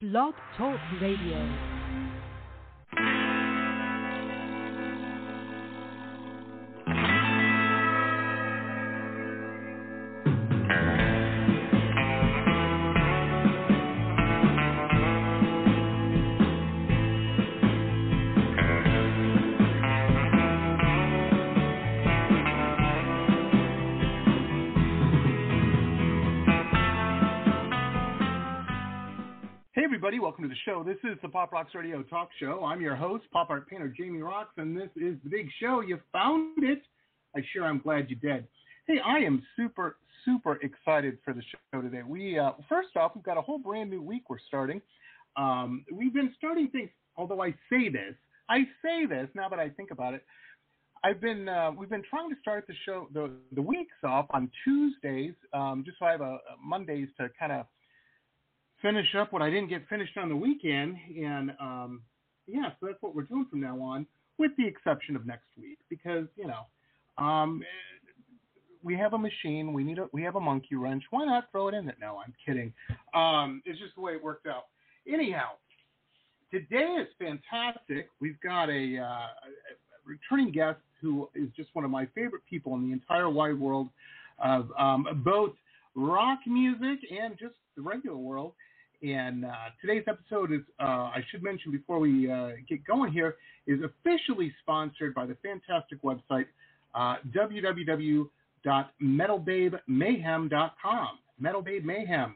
Blog Talk Radio. Welcome to the show. This is the Pop Rocks Radio Talk Show. I'm your host, pop art painter Jamie Roxx, and this is the big show. You found it. I sure I'm glad you did. Hey, I am super, super excited for the show today. We uh, first off, we've got a whole brand new week we're starting. Um, we've been starting things, although I say this, I say this now that I think about it. I've been uh, we've been trying to start the show the the weeks off on Tuesdays, um, just so I have a, a Mondays to kind of finish up what I didn't get finished on the weekend. And um, yeah, so that's what we're doing from now on, with the exception of next week, because you know um, we have a machine, we need a we have a monkey wrench. Why not throw it in there? No, I'm kidding. Um, it's just the way it worked out. Anyhow, today is fantastic. We've got a, uh, a returning guest who is just one of my favorite people in the entire wide world of um, both rock music and just the regular world. And uh, today's episode is, uh, I should mention before we uh, get going here, is officially sponsored by the fantastic website uh, www.metalbabemayhem.com. Metal Babe Mayhem. Um,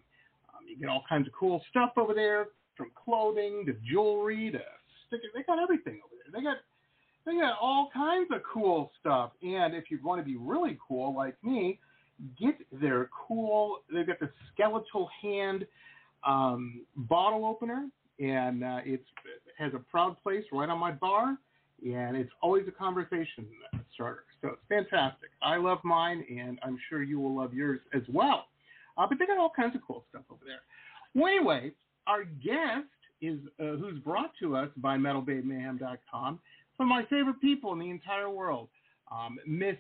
you get all kinds of cool stuff over there, from clothing to jewelry to stickers. They got everything over there. They got they got all kinds of cool stuff. And if you want to be really cool like me, get their cool. They've got the skeletal hand um, bottle opener, and uh, it's, it has a proud place right on my bar, and it's always a conversation starter. So it's fantastic. I love mine, and I'm sure you will love yours as well. Uh, but they got all kinds of cool stuff over there. Well, anyway, our guest is uh, who's brought to us by MetalBabeMayhem.com. Some of my favorite people in the entire world, um, Miss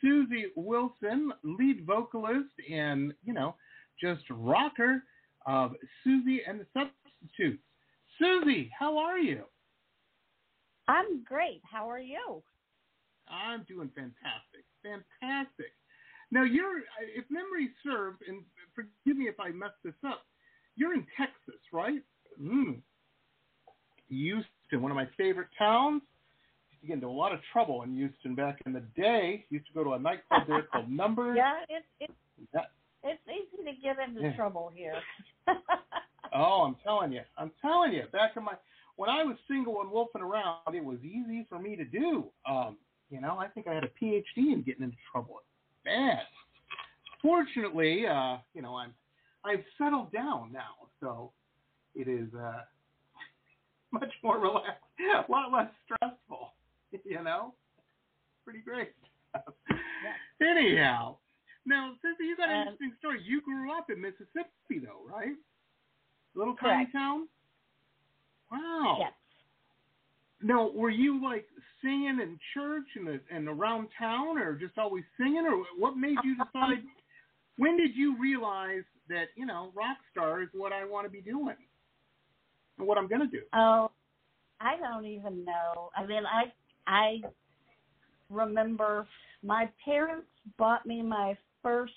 Suzy Wilson, lead vocalist and you know just rocker of Suzy and the Substitutes. Suzy, how are you? I'm great. How are you? I'm doing fantastic, fantastic. Now you're, if memory serves, and forgive me if I mess this up, you're in Texas, right? Mm. Houston, one of my favorite towns. Used to get into a lot of trouble in Houston back in the day. Used to go to a nightclub there called Numbers. Yeah, it's it's That- it's easy to get into Yeah. trouble here. oh, I'm telling you, I'm telling you. Back in my when I was single and wolfing around, it was easy for me to do. Um, you know, I think I had a PhD in getting into trouble. Bad. Fortunately, uh, you know, I'm I've settled down now, so it is uh, much more relaxed, a lot less stressful. You know, pretty great. Anyhow, now, Sissy, you got an Um, interesting story. You grew up in Mississippi, though, right? Little tiny Correct. town. Wow. Yes. Now, were you like singing in church and and around town, or just always singing, or what made you decide? when did you realize that you know rock star is what I want to be doing, and what I'm going to do? Oh, I don't even know. I mean, I I remember my parents bought me my first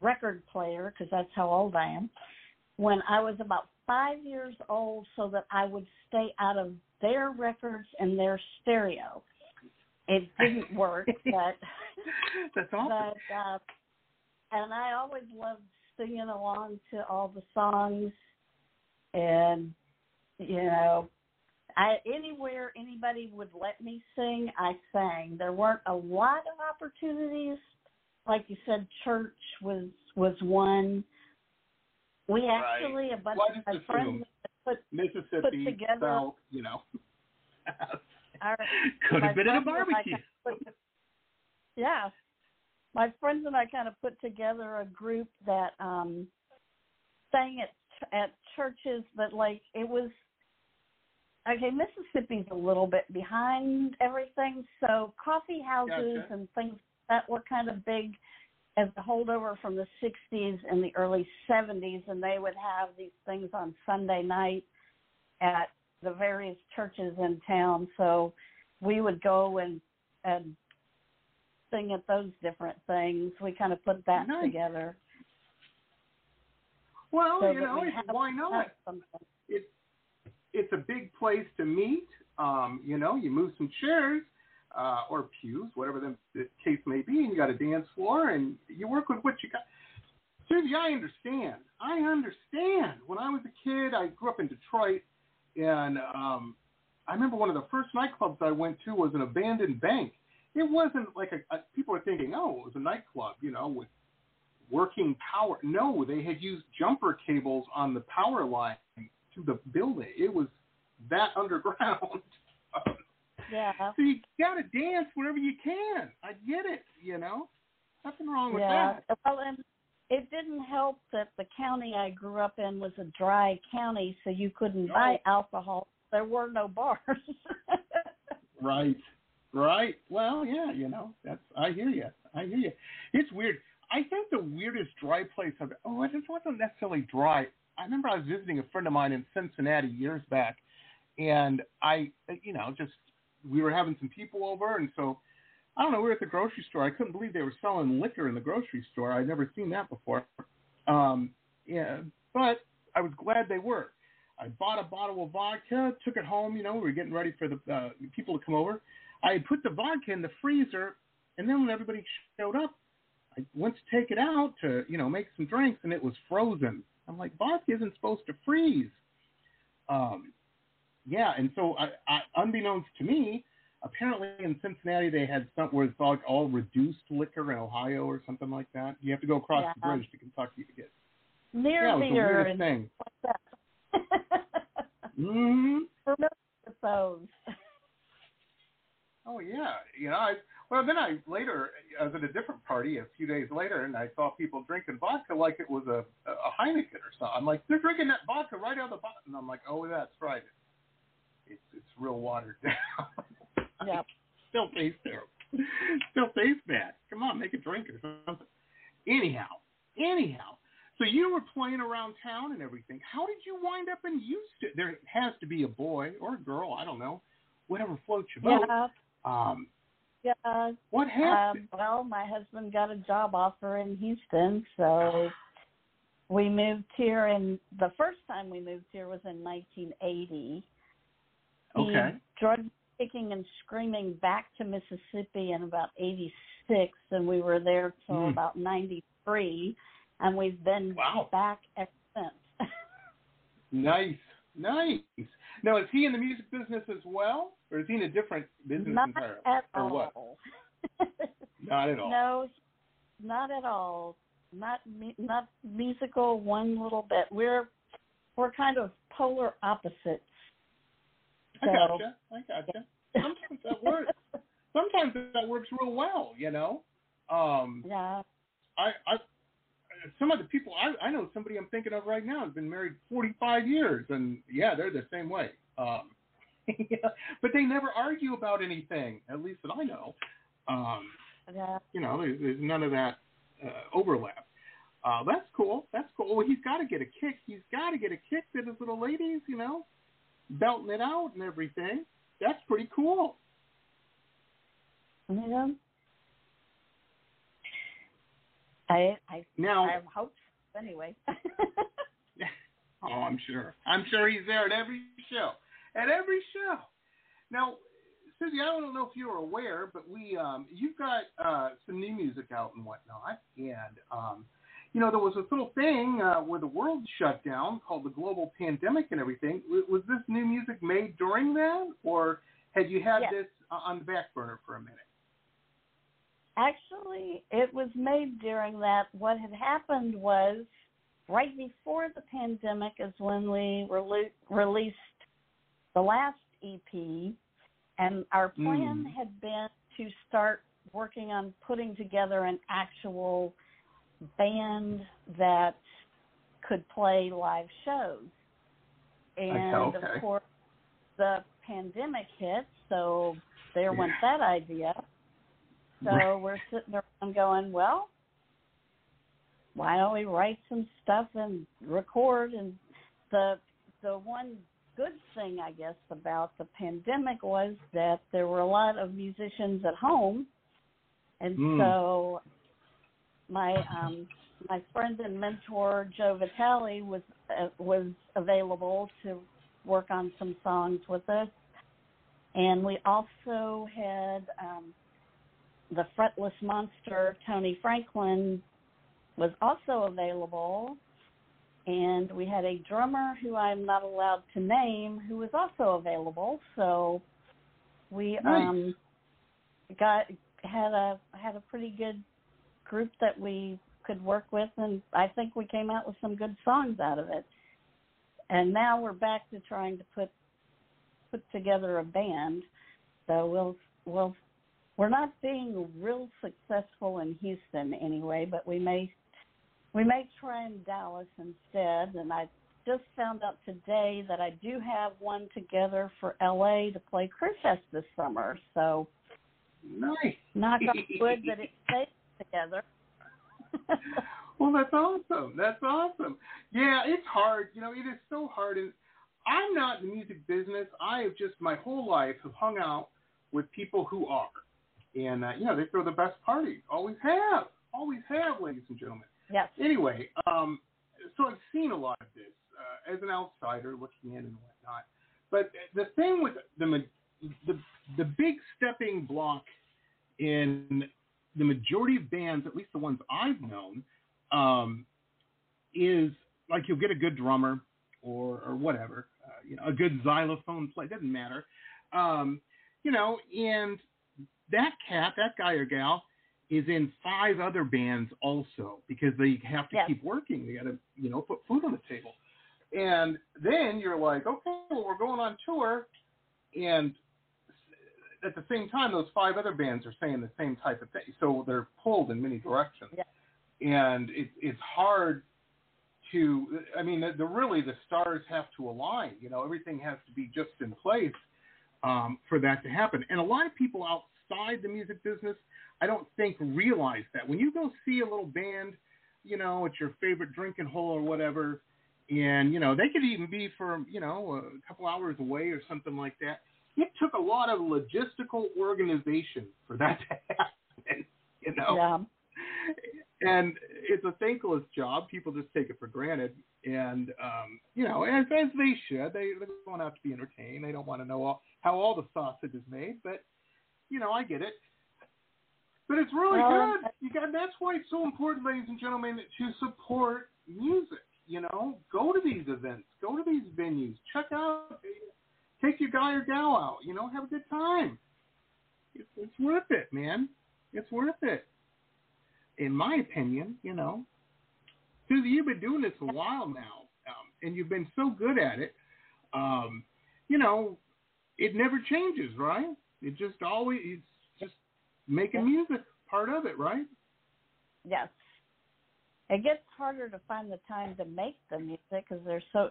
record player because that's how old I am when I was about five years old, so that I would stay out of their records and their stereo. It didn't work, but That's awesome. but uh, and I always loved singing along to all the songs, and you know, I anywhere anybody would let me sing, I sang. There weren't a lot of opportunities, like you said. Church was was one. We Right. actually a bunch Well, of my friends put Mississippi, together- South, you know. our Could have been at a friends and I barbecue. put- yeah, my friends and I kind of put together a group that um sang at at churches, but like it was okay. Mississippi's a little bit behind everything, so coffee houses Gotcha. and things that were kind of big as a holdover from the 60s and the early 70s, and they would have these things on Sunday night at the various churches in town. So we would go and and sing at those different things. We kind of put that Nice. together. Well, so you know, we why not? It's it's a big place to meet. Um, you know, you move some chairs uh, or pews, whatever the, case may be, and you got a dance floor, and you work with what you got. Suzy, I understand. I understand. When I was a kid, I grew up in Detroit, and um, I remember one of the first nightclubs I went to was an abandoned bank. It wasn't like a, a people were thinking, oh, it was a nightclub, you know, with working power. No, they had used jumper cables on the power line to the building. It was that underground. Yeah. so you got to dance wherever you can. I get it, you know. Nothing wrong with yeah. that. Well, and it didn't help that the county I grew up in was a dry county, so you couldn't buy alcohol. There were no bars. Right. Right. Well, yeah, you know, that's I hear you. I hear you. It's weird. I think the weirdest dry place I've oh, it just wasn't necessarily dry. I remember I was visiting a friend of mine in Cincinnati years back, and I, you know, just we were having some people over, and so I don't know. We were at the grocery store. I couldn't believe they were selling liquor in the grocery store. I'd never seen that before. Um, yeah, but I was glad they were. I bought a bottle of vodka, took it home. You know, we were getting ready for the uh, people to come over. I put the vodka in the freezer, and then when everybody showed up, I went to take it out to, you know, make some drinks, and it was frozen. I'm like, vodka isn't supposed to freeze. Um, yeah, and so I, I, unbeknownst to me, apparently in Cincinnati they had some where it's like all reduced liquor in Ohio or something like that. You have to go across the bridge to Kentucky to get. Near Yeah, it was the weirdest thing. like that. hmm Familiar with those. Oh yeah, you know. I, well, then I later I was at a different party a few days later, and I saw people drinking vodka like it was a a Heineken or something. I'm like, they're drinking that vodka right out of the bottle, and I'm like, oh, that's right. It's it's it's real watered down. Yep. Still tastes terrible. Still tastes bad. Come on, make a drink or something. Anyhow, anyhow. So you were playing around town and everything. How did you wind up in Houston? There has to be a boy or a girl, I don't know, whatever floats your boat. Yeah. Um, Yeah. what happened? Um, well, my husband got a job offer in Houston, so we moved here. And the first time we moved here was in 1980. Okay. He drug kicking and screaming back to Mississippi in about 86, and we were there till Hmm. about 93, and we've been Wow. back ever since. Nice, nice. Now, is he in the music business as well, or is he in a different business Not entirely, at or what? all. Not at all. No, not at all. Not not musical one little bit. We're we're kind of polar opposites. I So- gotcha. I gotcha. Sometimes that works. Sometimes that works real well. You know. Um, Yeah. I, I, some of the people I, I know, somebody I'm thinking of right now has been married 45 years, and yeah, they're the same way. Um, yeah, but they never argue about anything, at least that I know. Um, Yeah. you know, there's, there's none of that uh, overlap. Uh, that's cool. That's cool. Well, he's got to get a kick. He's got to get a kick that his little ladies, you know, belting it out and everything. That's pretty cool. Yeah. I I Now, I hope anyway. oh, I'm sure. I'm sure he's there at every show. At every show. Now, Suzy, I don't know if you're aware, but we, um, you've got uh, some new music out and whatnot, and um, you know, there was this little thing uh, where the world shut down called the global pandemic and everything. W- Was this new music made during that, or had you had Yes. this uh, on the back burner for a minute? Actually, it was made during that. What had happened was right before the pandemic is when we rele- released the last EP, and our plan Mm. had been to start working on putting together an actual band that could play live shows. And okay. of course, the pandemic hit, so there went that idea. So we're sitting around going, well, why don't we write some stuff and record? And the the one good thing, I guess, about the pandemic was that there were a lot of musicians at home, and Mm. so my um, my friend and mentor Joe Vitale was uh, was available to work on some songs with us, and we also had um, the fretless monster Tony Franklin was also available, and we had a drummer who I'm not allowed to name who was also available. So we Nice. um, got had a had a pretty good group that we could work with, and I think we came out with some good songs out of it. And now we're back to trying to put put together a band. So we'll we'll we're not being real successful in Houston anyway, but we may we may try in Dallas instead. And I just found out today that I do have one together for LA to play Crew Fest this summer. So Nice. knock on wood that it stays together. Well, that's awesome. That's awesome. Yeah, it's hard. You know, it is so hard. And I'm not in the music business. I have just my whole life have hung out with people who are, and uh, you know, they throw the best parties. Always have. Always have, ladies and gentlemen. yes. Anyway, um, so I've seen a lot of this uh, as an outsider looking in and whatnot. But the thing with the the the big stepping block in the majority of bands, at least the ones I've known, um, is like you'll get a good drummer or or whatever, uh, you know, a good xylophone player doesn't matter, um, you know, and that cat, that guy or gal, is in five other bands also because they have to Yes. keep working. They got to you know put food on the table, and then you're like, okay, well we're going on tour, and at the same time, those five other bands are saying the same type of thing, so they're pulled in many directions, Yeah. and it, it's hard to. I mean, the, the really the stars have to align. You know, everything has to be just in place um, for that to happen. And a lot of people outside the music business, I don't think realize that when you go see a little band, you know, at your favorite drinking hole or whatever, and you know they could even be for you know a couple hours away or something like that. It took a lot of logistical organization for that to happen, you know. Yeah. And it's a thankless job. People just take it for granted, and um, you know, as as they should. They they're going out to be entertained. They don't want to know all, how all the sausage is made, but you know, I get it. But it's really Well, good. You got that's why it's so important, ladies and gentlemen, to support music. You know, go to these events, go to these venues, check out, take your guy or gal out. You know, have a good time. It's, it's worth it, man. It's worth it, in my opinion. You know, Suzy, you've been doing this a while now, um, and you've been so good at it. Um, you know, it never changes, right? It just always it's just making music part of it, right? Yes. It gets harder to find the time to make the music because they're so,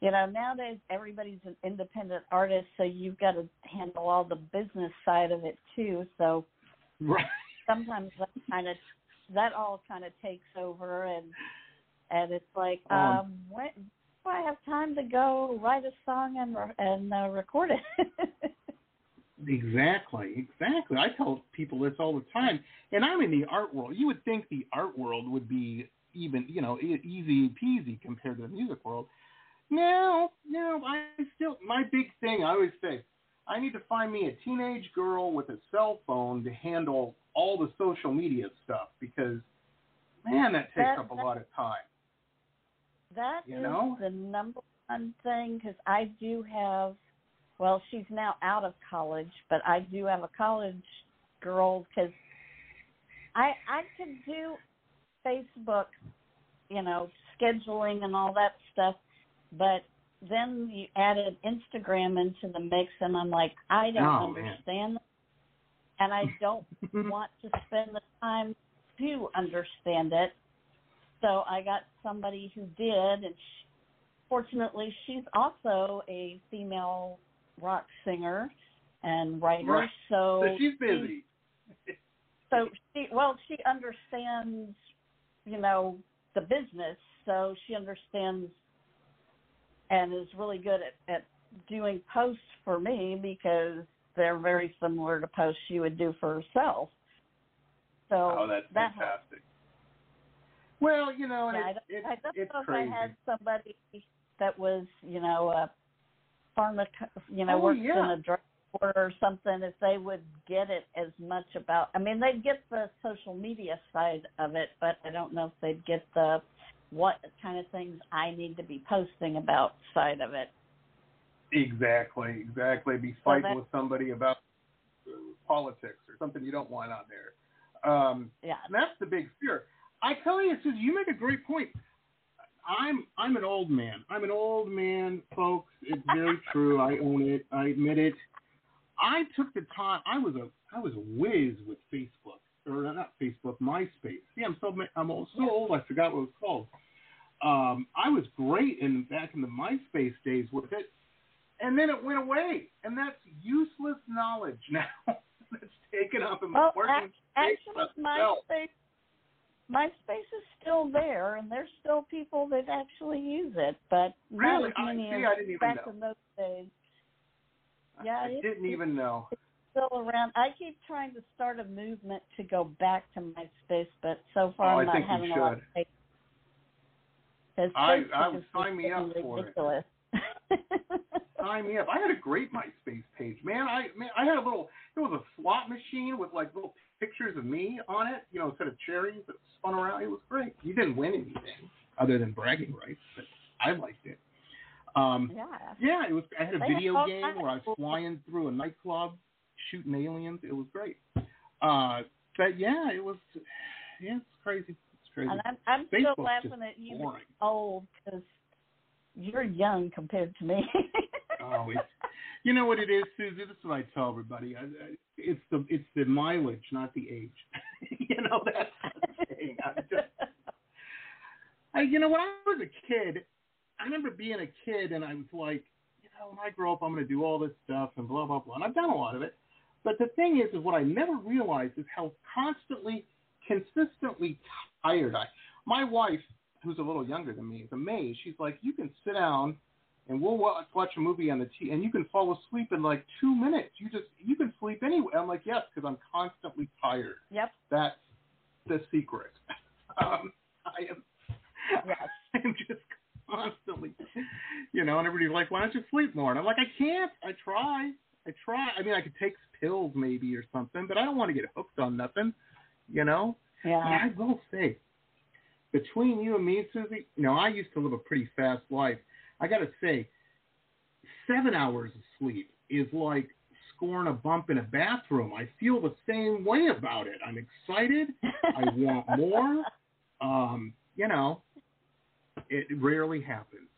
you, know, nowadays everybody's an independent artist, so you've got to handle all the business side of it too. So Right. sometimes that kind of, that all kind of takes over, and and it's like, Um, um, when do I have time to go write a song and and uh, record it? Exactly, exactly. I tell people this all the time, and I'm in the art world. You would think the art world would be even, you know, easy peasy compared to the music world. No, no. I still my big thing. I always say, I need to find me a teenage girl with a cell phone to handle all the social media stuff because, man, that takes That- up a lot of time. That You is know? the number one thing because I do have. Well, she's now out of college, but I do have a college girl because I I could do Facebook, you know, scheduling and all that stuff, but then you added Instagram into the mix, and I'm like, I don't Oh, understand, and I don't want to spend the time to understand it. So I got somebody who did, and she, fortunately, she's also a female rock singer and writer. Right. So So she's busy. so she, well, she understands, you know, the business, so she understands and is really good at, at doing posts for me because they're very similar to posts she would do for herself. So oh, that's that fantastic. Well, you know, and yeah, it, I, it, I don't it's know crazy. if I had somebody that was, you know, a pharma, you know, Oh, works yeah. in a drugstore or something, if they would get it as much about. I mean, they'd get the social media side of it, but I don't know if they'd get the what kind of things I need to be posting about side of it. Exactly, exactly. Be fighting that- with somebody about politics or something you don't want on there. Um, Yeah. and that's the big fear. I tell you, Susan, you make a great point. I'm I'm an old man. I'm an old man, folks. It's very true. I own it. I admit it. I took the time. I was a I was a whiz with Facebook or not Facebook, MySpace. See, I'm so I'm old, so old. I forgot what it was called. Um, I was great in back in the MySpace days with it, and then it went away, and that's useless knowledge now. that's taken up in Well, working ac- actually. MySpace, MySpace is still there, and there's still people that actually use it, but not Really? as I- see, as I didn't even back know. in those days. Yeah, I it- didn't even know. Still around. I keep trying to start a movement to go back to MySpace, but so far Oh, I I'm not having a lot of faith. 'Cause I- I would sign me up getting for it. ridiculous. Sign me up. I had a great MySpace page, man. I man, I had a little. It was a slot machine with like little pictures of me on it. You know, instead of cherries that spun around. It was great. You didn't win anything other than bragging rights, but I liked it. Um, yeah. yeah, it was. I had a They video game where I was flying through a nightclub, shooting aliens. It was great. Uh, but yeah, it was. Yeah, it's crazy. It's crazy. And I'm I'm still laughing at you boring. old because you're young compared to me. Oh, it's, you know what it is, Suzy. This is what I tell everybody. I, I, it's the it's the mileage, not the age. you know that's the thing. I'm just, I, you know, when I was a kid, I remember being a kid, and I was like, you know, when I grow up, I'm going to do all this stuff and blah blah blah. And I've done a lot of it. But the thing is, is what I never realized is how constantly, consistently tired I. My wife, who's a little younger than me, is amazed. She's like, you can sit down and we'll watch, watch a movie on the T, and you can fall asleep in like two minutes. You just you can sleep anyway. I'm like, yes, because I'm constantly tired. yep. That's the secret. Um, I am. Yes. I'm just constantly, you know, and everybody's like, why don't you sleep more? And I'm like, I can't. I try. I try. I mean, I could take pills maybe or something, but I don't want to get hooked on nothing, you know. Yeah. I will say, between you and me, Suzy, you know, I used to live a pretty fast life. I got to say, seven hours of sleep is like scoring a bump in a bathroom. I feel the same way about it. I'm excited. I want more. Um, you know, it rarely happens.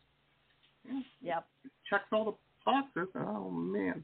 Yep. Checks all the boxes. Oh man.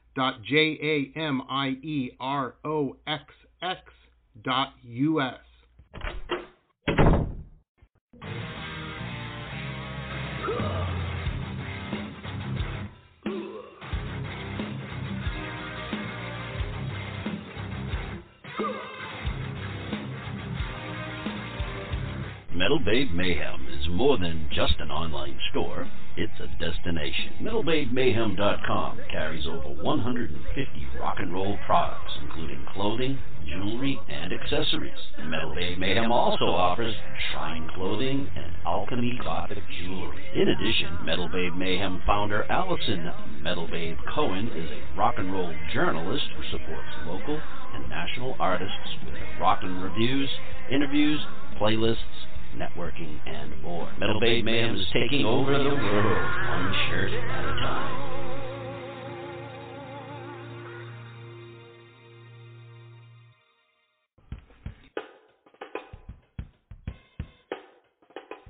www.jamieroxx.us. Metal Babe Mayhem more than just an online store, it's a destination. MetalBabeMayhem.com carries over 150 rock and roll products, including clothing, jewelry, and accessories. Metal Mayhem also offers shrine clothing and alchemy gothic jewelry. In addition, Metal Mayhem founder Allison Metal Babe Cohen is a rock and roll journalist who supports local and national artists with rockin' reviews, interviews, playlists, networking, and more. Metal Babe Mayhem is taking over the world, one shirt at a time.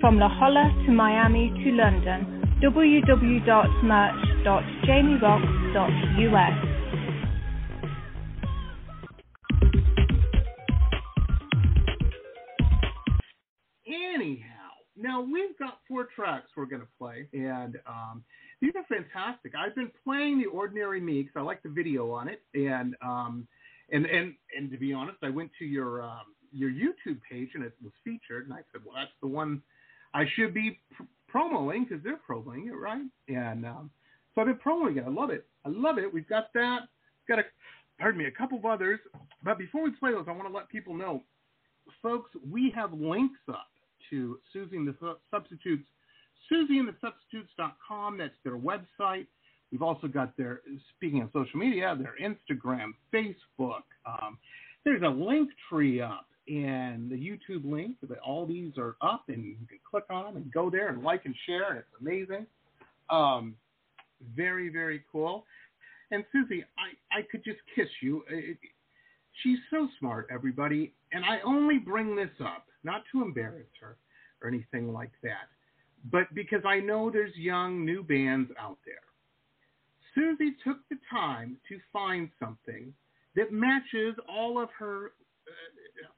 from La Jolla to Miami to London, www.merch.jamieroxx.us. Anyhow, now we've got four tracks we're going to play, and um, these are fantastic. I've been playing the Ordinary Me because I like the video on it, and um, and and and to be honest, I went to your um, your YouTube page and it was featured, and I said, well, that's the one I should be pr- promoting because they're promoting it, right? And um, so I've been promoting it. I love it. I love it. We've got that. Got a, pardon me, a couple of others. But before we play those, I want to let people know, folks, we have links up to Suzy and the Substitutes, Suzy and the Substitutes.com. That's their website. We've also got their, speaking of social media, their Instagram, Facebook. Um, there's a link tree up and the YouTube link. That All these are up, and you can click on them and go there and like and share, and it's amazing. Um, very, very cool. And Suzy, I, I could just kiss you. It, she's so smart, everybody. And I only bring this up, not to embarrass her or anything like that, but because I know there's young, new bands out there. Suzy took the time to find something that matches all of her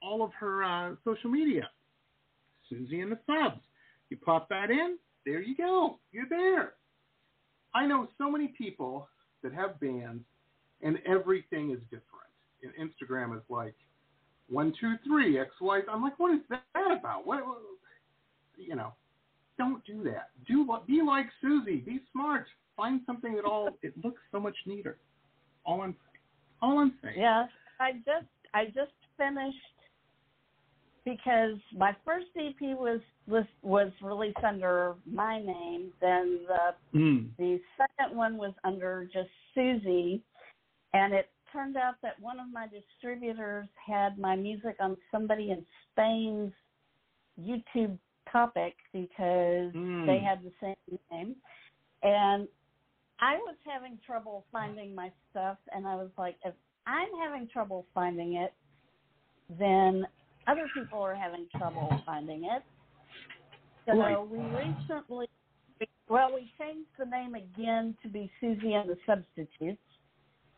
all of her uh, social media. Suzy and the subs. You pop that in, there you go. You're there. I know so many people that have bands, and everything is different. And Instagram is like one, two, three, X, Y. I'm like, what is that about? What, what you know? Don't do that. Do what? be like Suzy. Be smart. Find something that all it looks so much neater. All I'm all I'm saying. Yeah, I just I just finished because my first EP was was was released under my name. Then the mm. the second one was under just Suzy, and it turned out that one of my distributors had my music on somebody in Spain's YouTube topic because mm. they had the same name, and I was having trouble finding my stuff, and I was like, if I'm having trouble finding it, then other people are having trouble finding it. So right. we recently well, we changed the name again to be Suzy and the Substitutes.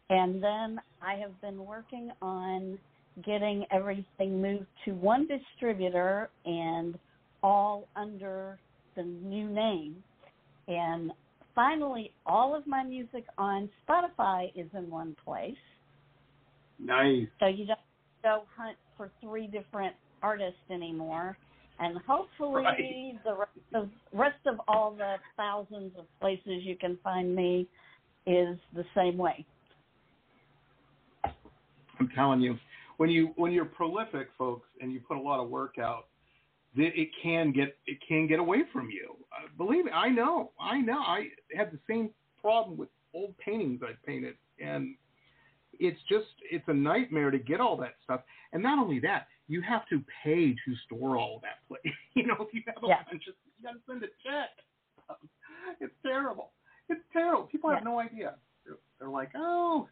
And then I have been working on getting everything moved to one distributor and all under the new name. And finally, all of my music on Spotify is in one place. Nice. So you don't go hunt for three different artists anymore. And hopefully Right. the rest of, rest of all the thousands of places you can find me is the same way. I'm telling you, when you when you're prolific, folks, and you put a lot of work out, that it can get it can get away from you. Uh, believe me, I know, I know. I had the same problem with old paintings I painted, and it's just it's a nightmare to get all that stuff. And not only that, you have to pay to store all that place. you know, if you have a Yeah. bunch of, you got to send a check. It's terrible. It's terrible. People have Yeah. no idea. They're, they're like, oh,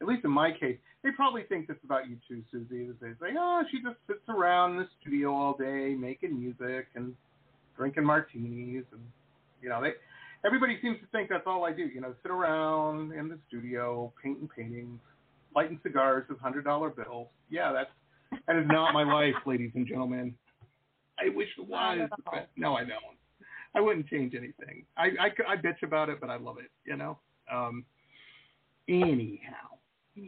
at least in my case, they probably think this about you too, Suzy. They say, oh, she just sits around in the studio all day making music and drinking martinis, and you know, they everybody seems to think that's all I do. You know, sit around in the studio painting paintings, lighting cigars with hundred dollar bills. Yeah, that's that is not my life, ladies and gentlemen. I wish it was. but no, I don't. I wouldn't change anything. I, I, I bitch about it, but I love it. You know. Um, anyhow,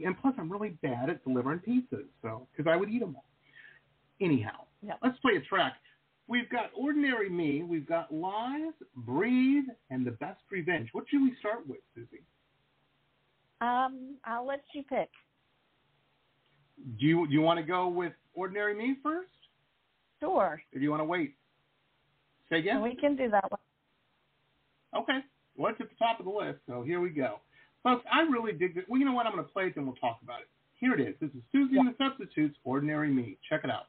and plus I'm really bad at delivering pizzas, so because I would eat them all. Anyhow, Yeah. let's play a track. We've got Ordinary Me, we've got Lies, Breathe, and The Best Revenge. What should we start with, Suzy? Um, I'll let you pick. Do you do you want to go with Ordinary Me first, Sure. or do you want to wait? Say again. We can do that one. Okay. Well, it's at the top of the list, so here we go. Folks, I really dig this. Well, you know what? I'm going to play it, and we'll talk about it. Here it is. This is Suzy and the Substitutes, Ordinary Me. Check it out.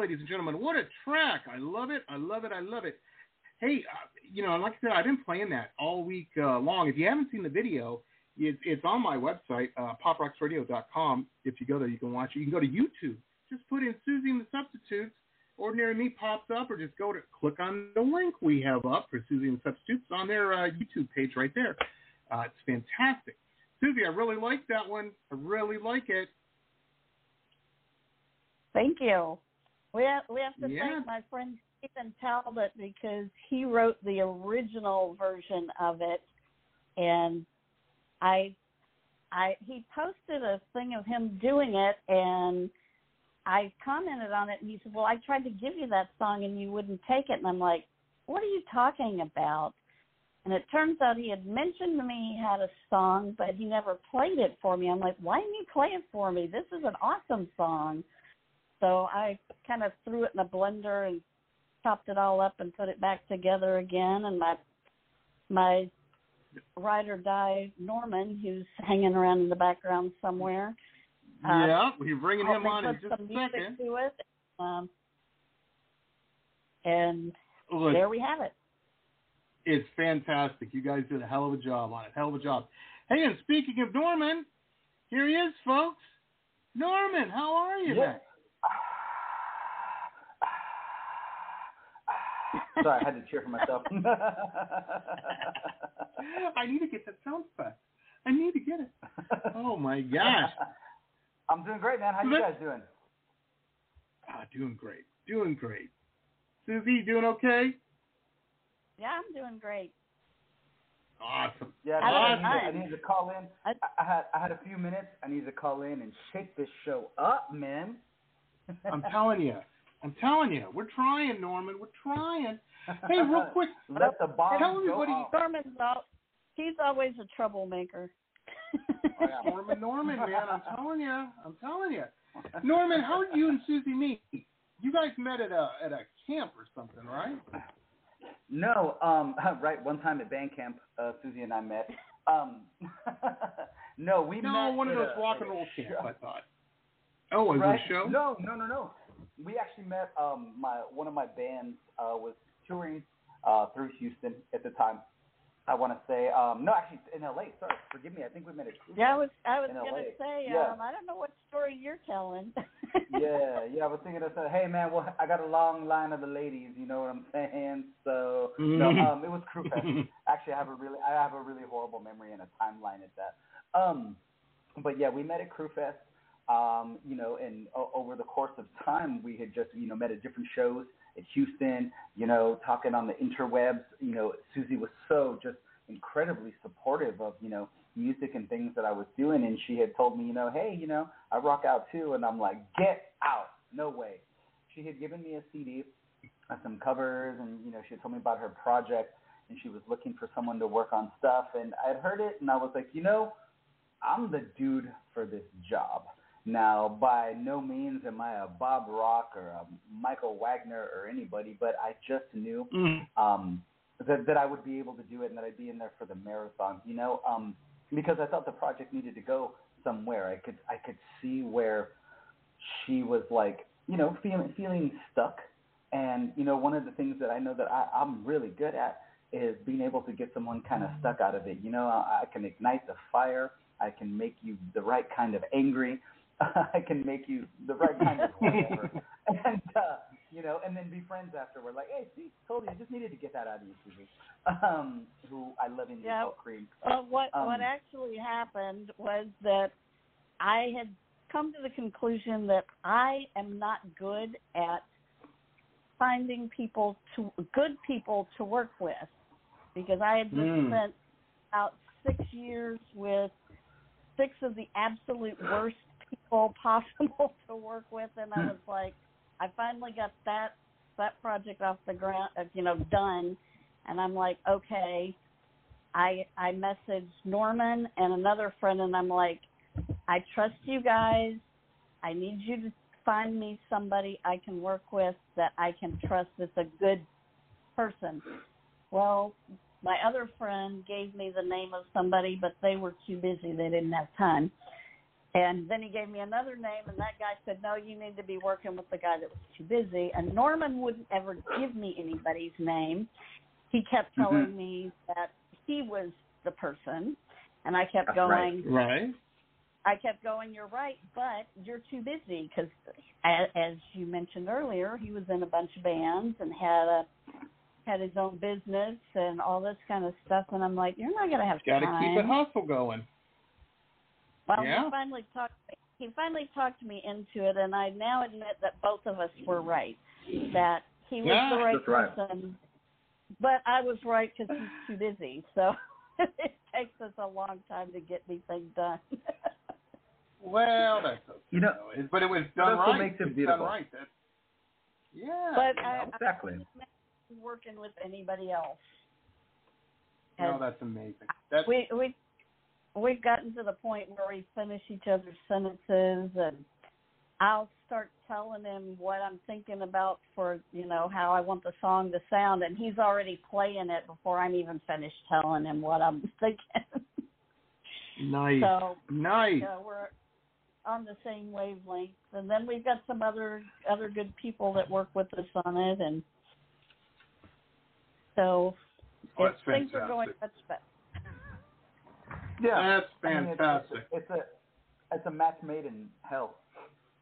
Ladies and gentlemen. What a track. I love it. I love it. I love it. Hey, uh, you know, like I said, I've been playing that all week uh, long. If you haven't seen the video, it's, it's on my website, uh, poprocksradio.com. If you go there, you can watch it. You can go to YouTube. Just put in Suzy and the Substitutes. Ordinary Me pops up, or just go to click on the link we have up for Suzy and the Substitutes on their uh, YouTube page right there. Uh, it's fantastic. Suzy, I really like that one. I really like it. Thank you. We have, we have to Yeah. thank my friend Stephen Talbot because he wrote the original version of it, and I, I he posted a thing of him doing it, and I commented on it, and he said, "Well, I tried to give you that song, and you wouldn't take it," and I'm like, "What are you talking about?" And it turns out he had mentioned to me he had a song, but he never played it for me. I'm like, "Why didn't you play it for me? This is an awesome song." So I kind of threw it in a blender and chopped it all up and put it back together again. And my my ride or die Norman, who's hanging around in the background somewhere. uh, yeah, we're bringing him on in put just a some music second. to it. Um, and Look, there we have it. It's fantastic. You guys did a hell of a job on it. Hell of a job. Hey, and speaking of Norman, here he is, folks. Norman, how are you? Yeah. Sorry, I had to cheer for myself. I need to get that sound effect. I need to get it. Oh my gosh. I'm doing great, man. How you guys doing? Ah, doing great. Doing great. Suzy, doing okay? Yeah, I'm doing great. Awesome. Yeah, How man, I, was needed, I mine? needed to call in. I, I had I had a few minutes. I needed to call in and shake this show up, man. I'm telling you. I'm telling you. We're trying, Norman. We're trying. Hey, real quick. Let the bomb Tell go everybody- off. Norman's al- he's always a troublemaker. Oh, Norman, Norman, man, I'm telling you, I'm telling you. Norman, how did you and Suzy meet? You guys met at a at a camp or something, right? No, um, right. One time at band camp, uh, Suzy and I met. Um, no, we No, met one of those a- rock and roll show. camps. I thought. Oh, was right? it a show? No, no, no, no. We actually met. Um, my one of my bands uh, was touring uh, through Houston at the time. I want to say, um, no, actually in L.A. Sorry, forgive me. I think we met at. Yeah, I was I was In gonna LA. say, Yeah. um, I don't know what story you're telling. yeah, yeah. I was thinking of saying, hey man, well, I got a long line of the ladies. You know what I'm saying? So no, um, it was Crew Fest. Actually, I have a really, I have a really horrible memory and a timeline at that. Um, but yeah, we met at Crew Fest. Um, you know, and o- over the course of time, we had just, you know, met at different shows at Houston. You know, talking on the interwebs. You know, Suzy was so just incredibly supportive of, you know, music and things that I was doing, and she had told me, you know, hey, you know, I rock out too, and I'm like, get out, no way. She had given me a CD, uh, some covers, and you know, she had told me about her project, and she was looking for someone to work on stuff, and I had heard it, and I was like, you know, I'm the dude for this job. Now, by no means am I a Bob Rock or a Michael Wagner or anybody, but I just knew Mm. um, that that I would be able to do it and that I'd be in there for the marathon. You know, um, because I thought the project needed to go somewhere. I could I could see where she was like, you know, feeling feeling stuck. And you know, one of the things that I know that I, I'm really good at is being able to get someone kind of stuck out of it. You know, I, I can ignite the fire. I can make you the right kind of angry. I can make you the right kind of whatever. and uh, you know, and then be friends afterward. Like, hey, see, told you, I just needed to get that out of you, Suzy. Um, who I love in Yeah. Elk Creek. Well, what Um, what actually happened was that I had come to the conclusion that I am not good at finding people to good people to work with because I had just Mm. spent about six years with six of the absolute worst people possible to work with, and I was like, I finally got that that project off the ground, uh, you know, done, and I'm like, okay. I I messaged Norman and another friend, and I'm like, I trust you guys. I need you to find me somebody I can work with that I can trust that's a good person. Well, my other friend gave me the name of somebody, but they were too busy. They didn't have time. And then he gave me another name, and that guy said, "No, you need to be working with the guy that was too busy." And Norman wouldn't ever give me anybody's name. He kept Mhm. telling me that he was the person, and I kept going. Right. I kept going. You're right, but you're too busy because, as you mentioned earlier, he was in a bunch of bands and had a had his own business and all this kind of stuff. And I'm like, you're not gonna have Got to time. keep the hustle going. Well, Yeah. he finally talked. He finally talked me into it, and I now admit that both of us were right. That he was Yeah, the right that's right. person, but I was right because he's too busy. So it takes us a long time to get anything done. Well, that's okay. You know, though. It- but it was done that's what right. makes it beautiful. Done right. That's, yeah. but you I, exactly. I'm working with anybody else. no, that's amazing. That's we we we've gotten to the point where we finish each other's sentences and I'll start telling him what I'm thinking about for you know how I want the song to sound and he's already playing it before I'm even finished telling him what I'm thinking. nice. so nice. we're on the same wavelength and then we've got some other other good people that work with us on it and so Oh, things are going much better. Yeah, That's I mean, it's- fantastic. it's, a it's a match made in hell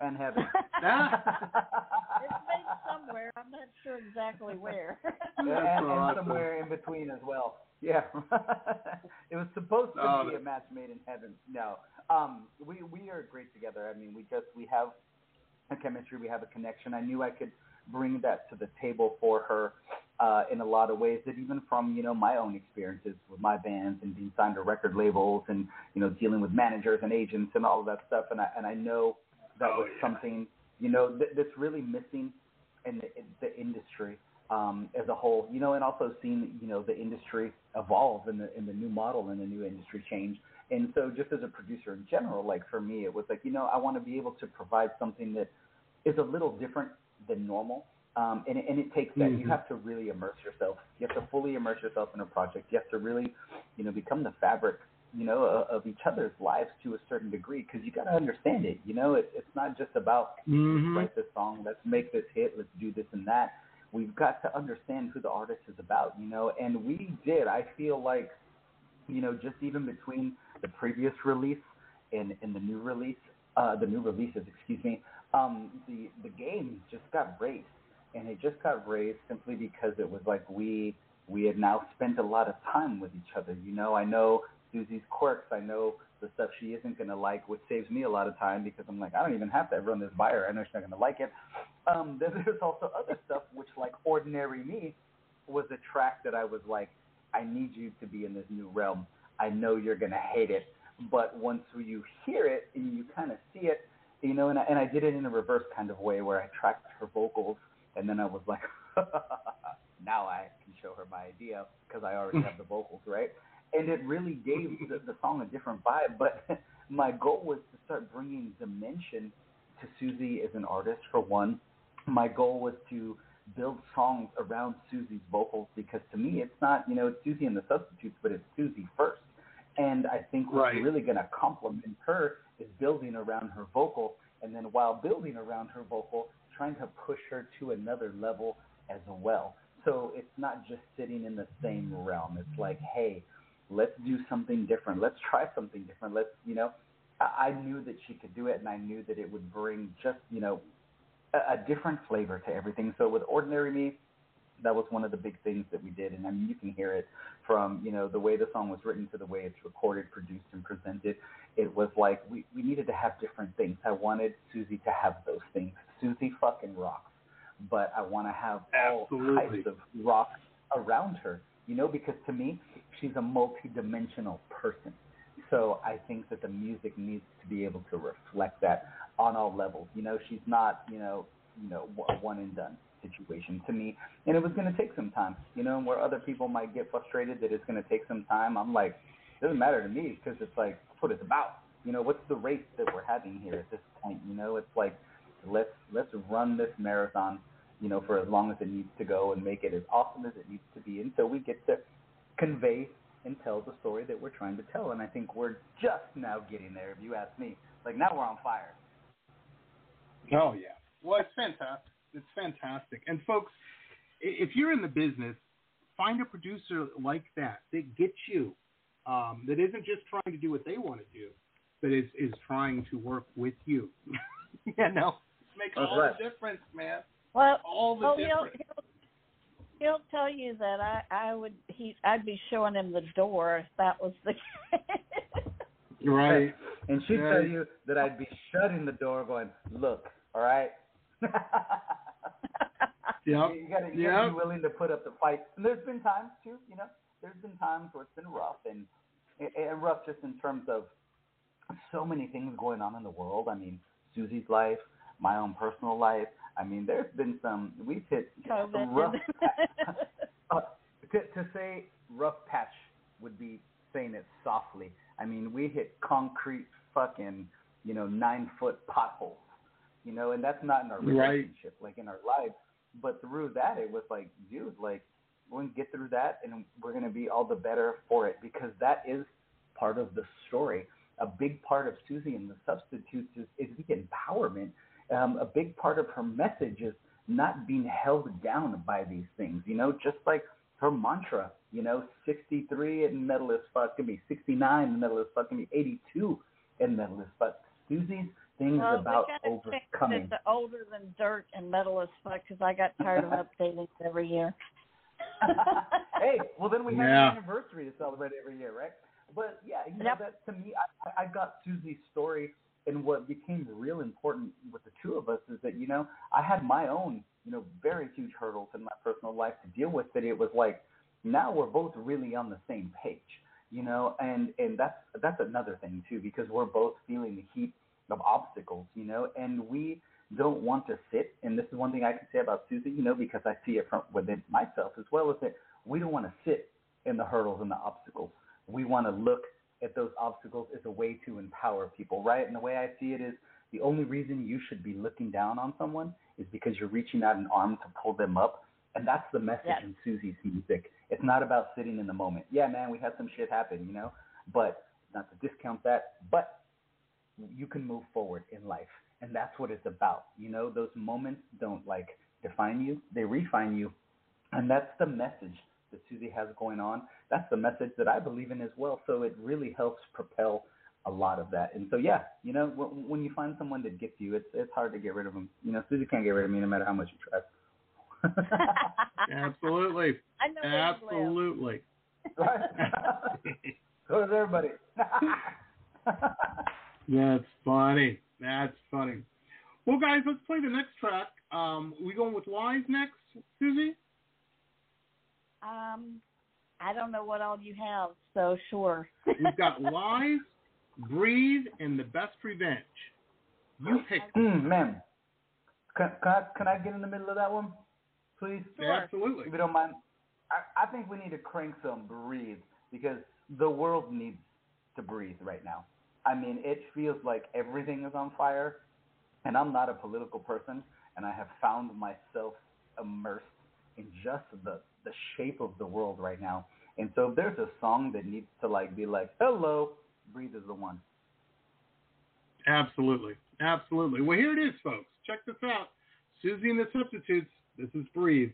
and heaven. it's made somewhere. I'm not sure exactly where. and, That's and awesome. somewhere in between as well. Yeah, it was supposed to Oh, be a match made in heaven. No, um, we we are great together. I mean, we just we have a chemistry, we have a connection. I knew I could bring that to the table for her uh, in a lot of ways. That even from you know my own experiences with my bands and being signed to record labels and you know dealing with managers and agents and all of that stuff. And I and I know that Oh, was yeah. something you know th- that's really missing in the, in the industry um, as a whole. You know, and also seeing you know the industry evolve and the in the new model and the new industry change. And so, just as a producer in general, like for me, it was like you know I want to be able to provide something that is a little different than normal. Um, and, it- and it takes that. You Mhm. have to really immerse yourself. You have to fully immerse yourself in a project. You have to really, you know, become the fabric, you know, of, of each other's lives to a certain degree because you got to understand it. You know, it, it's not just about Mhm. write this song, let's make this hit, let's do this and that. We've got to understand who the artist is about, you know, and we did. I feel like, you know, just even between the previous release and, and the new release, uh, the new releases, excuse me, um, the the game just got raised, and it just got raised simply because it was like we we had now spent a lot of time with each other. You know, I know Suzy's quirks. I know the stuff she isn't going to like, which saves me a lot of time because I'm like, I don't even have to run this by her. I know she's not going to like it. Um, then there's also other stuff, which like Ordinary Me was a track that I was like, I need you to be in this new realm. I know you're going to hate it, but once you hear it and you kind of see it, you know, and I, and I did it in a reverse kind of way where I tracked her vocals and then I was like, now I can show her my idea because I already have the vocals, right? And it really gave the, the song a different vibe. But my goal was to start bringing dimension to Suzy as an artist, for one. My goal was to build songs around Suzy's vocals because to me, it's not, you know, it's Suzy and the Substitutes, but it's Suzy first. And I think what's Right. really going to complement her is building around her vocal, and then while building around her vocal, trying to push her to another level as well. So it's not just sitting in the same realm. It's like, hey, let's do something different. Let's try something different. Let's, you know, I, I knew that she could do it, and I knew that it would bring just, you know, a, a different flavor to everything. So with Ordinary Me, that was one of the big things that we did, and I mean, you can hear it from you know the way the song was written to the way it's recorded, produced, and presented. It was like we we needed to have different things. I wanted Suzy to have those things. Suzy fucking rocks, but I want to have all Absolutely. types of rock around her. You know, because to me, she's a multi-dimensional person. So I think that the music needs to be able to reflect that on all levels. You know, she's not, you know, you know, a one and done situation to me. And it was going to take some time, you know, and where other people might get frustrated that it's going to take some time. I'm like, it doesn't matter to me because it's like, that's what it's about. You know, what's the race that we're having here at this point? You know, it's like, let's, let's run this marathon, you know, for as long as it needs to go and make it as awesome as it needs to be until we get to convey and tell the story that we're trying to tell. And I think we're just now getting there, if you ask me. Like now we're on fire. Oh yeah. Well, it's fantastic. It's fantastic. And folks, if you're in the business, find a producer like that that gets you, um, that isn't just trying to do what they want to do, but is is trying to work with you. you know, make That's all right. the difference, man. Well, All the well he'll, difference. he'll he'll tell you that I I would he I'd be showing him the door if that was the case. Right. And she'd Right. tell you that I'd be shutting the door, going, "Look, all right." Yep. You gotta, you gotta Yep. be willing to put up the fight. And there's been times too, you know, there's been times where it's been rough and and rough just in terms of so many things going on in the world. I mean, Suzy's life, my own personal life. I mean, there's been some we've hit some COVID. rough. uh, to to say rough patch would be saying it softly. I mean, we hit concrete fucking you know nine foot potholes. You know, and that's not in our Right. relationship, like in our lives. But through that, it was like, dude, like we're gonna get through that, and we're gonna be all the better for it because that is part of the story. A big part of Suzy and the substitutes is, is the empowerment. Um, a big part of her message is not being held down by these things. You know, just like her mantra. You know, 63 and metal as fuck can be 69 and metal as fuck can be 82 and metal as fuck. Suzy's thing well, is about we gotta change overcoming. it to older than dirt and metal as fuck because I got tired of updating every year. hey, well then we have Yeah. an anniversary to celebrate every year, right? But yeah, you know Yep. that to me, I, I got Suzy's story, and what became real important with the two of us is that you know I had my own you know very huge hurdles in my personal life to deal with. That it was like now we're both really on the same page, you know, and and that's that's another thing too because we're both feeling the heat of obstacles, you know, and we don't want to sit. And this is one thing I can say about Suzy, you know, because I see it from within myself as well, is that we don't want to sit in the hurdles and the obstacles. We want to look at those obstacles is a way to empower people, right? And the way I see it is the only reason you should be looking down on someone is because you're reaching out an arm to pull them up. And that's the message Yes. in Suzy's music. It's not about sitting in the moment. Yeah, man, we had some shit happen, you know, but not to discount that, but you can move forward in life. And that's what it's about. You know, those moments don't like define you, they refine you. And that's the message that Suzy has going on. That's the message that I believe in as well. So it really helps propel a lot of that. And so, yeah, you know, when, when you find someone that gets you, it's it's hard to get rid of them. You know, Suzy can't get rid of me no matter how much you try. Absolutely. I know where you live. Absolutely. right? so does everybody. That's funny. That's funny. Well, guys, let's play the next track. Um, we going with Lies next, Suzy? Um, I don't know what all you have, so sure. We've got Lies, Breathe, and The Best Revenge. You pick. mm, man, can, can I can I get in the middle of that one, please? Absolutely. If you don't mind, I, I think we need to crank some breathe because the world needs to breathe right now. I mean, it feels like everything is on fire, and I'm not a political person, and I have found myself immersed in just the the shape of the world right now. And so, if there's a song that needs to like be like, "Hello," breathe is the one. Absolutely. Absolutely. Well, here it is, folks. Check this out. Suzy and the Substitutes. This is Breathe.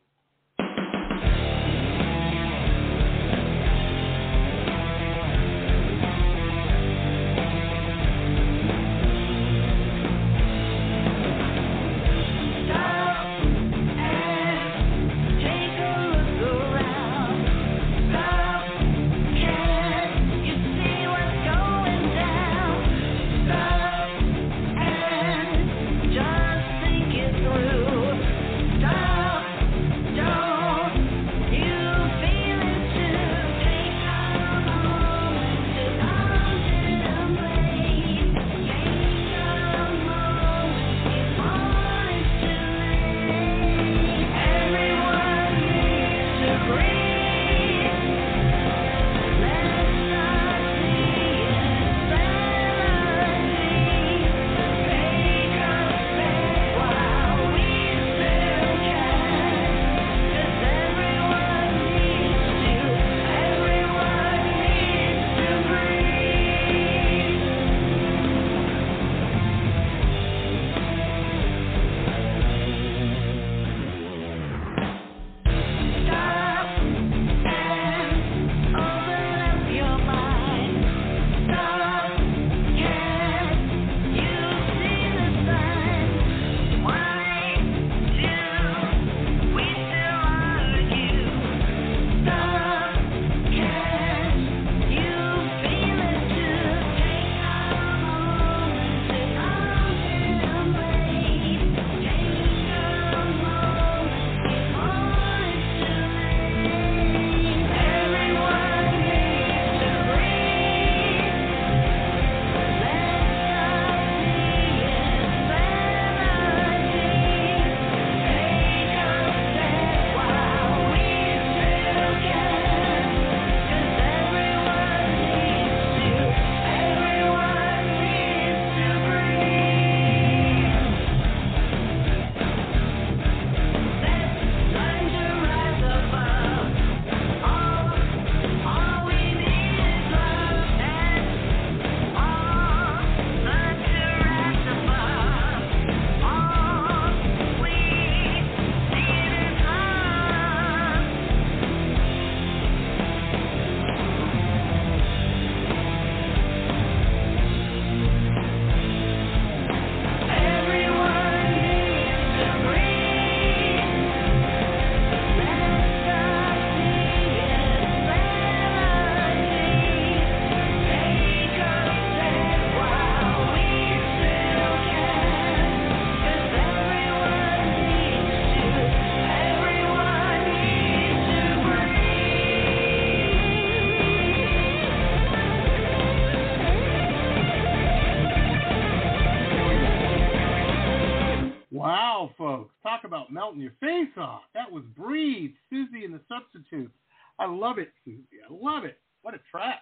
Talk about melting your face off. That was Breathe, Suzy and the Substitutes. I love it, Suzy. I love it. What a track.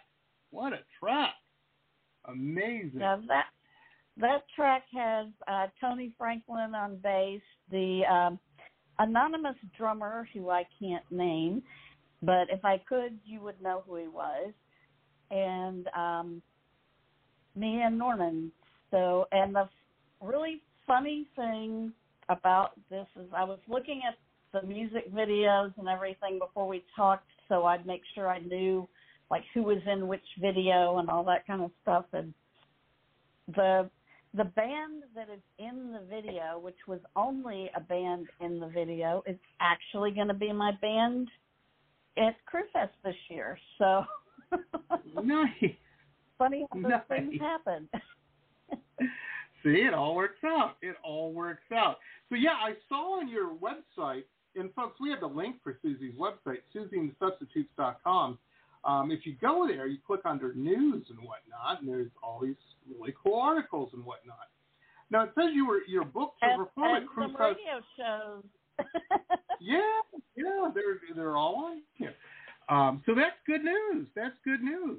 What a track. Amazing. Now that that track has uh, Tony Franklin on bass, the um, anonymous drummer who I can't name, but if I could, you would know who he was, and um, me and Norman. So, and the really funny thing about this is I was looking at the music videos and everything before we talked, so I'd make sure I knew like who was in which video and all that kind of stuff. And the the band that is in the video, which was only a band in the video, is actually going to be my band at Crewfest this year. So nice. Funny how those Nice. things happen. See, it all works out. It all works out. So yeah, I saw on your website, and folks, we have the link for Suzy's website, suzyandthesubstitutes.com. Um, if you go there, you click under news and whatnot, and there's all these really cool articles and whatnot. Now it says you were your book performed and at Crew some radio shows. Yeah, yeah, they're they're all on here. Um, so that's good news. That's good news.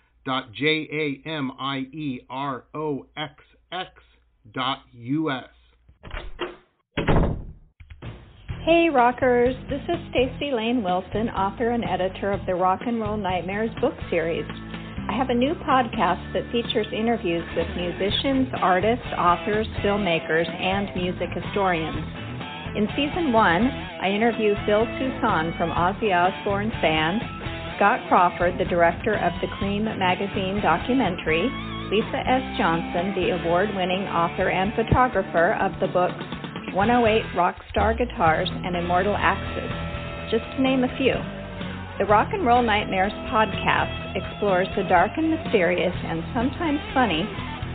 www.jamieroxx.us. Hey rockers, this is Stacy Lane Wilson, author and editor of the Rock and Roll Nightmares book series. I have a new podcast that features interviews with musicians, artists, authors, filmmakers, and music historians. In season one, I interview Phil Soussan from Ozzy Osbourne's band, Scott Crawford, the director of the Creem magazine documentary, Lisa S. Johnson, the award winning author and photographer of the books 108 Rockstar Guitars and Immortal Axes, just to name a few. The Rock and Roll Nightmares podcast explores the dark and mysterious and sometimes funny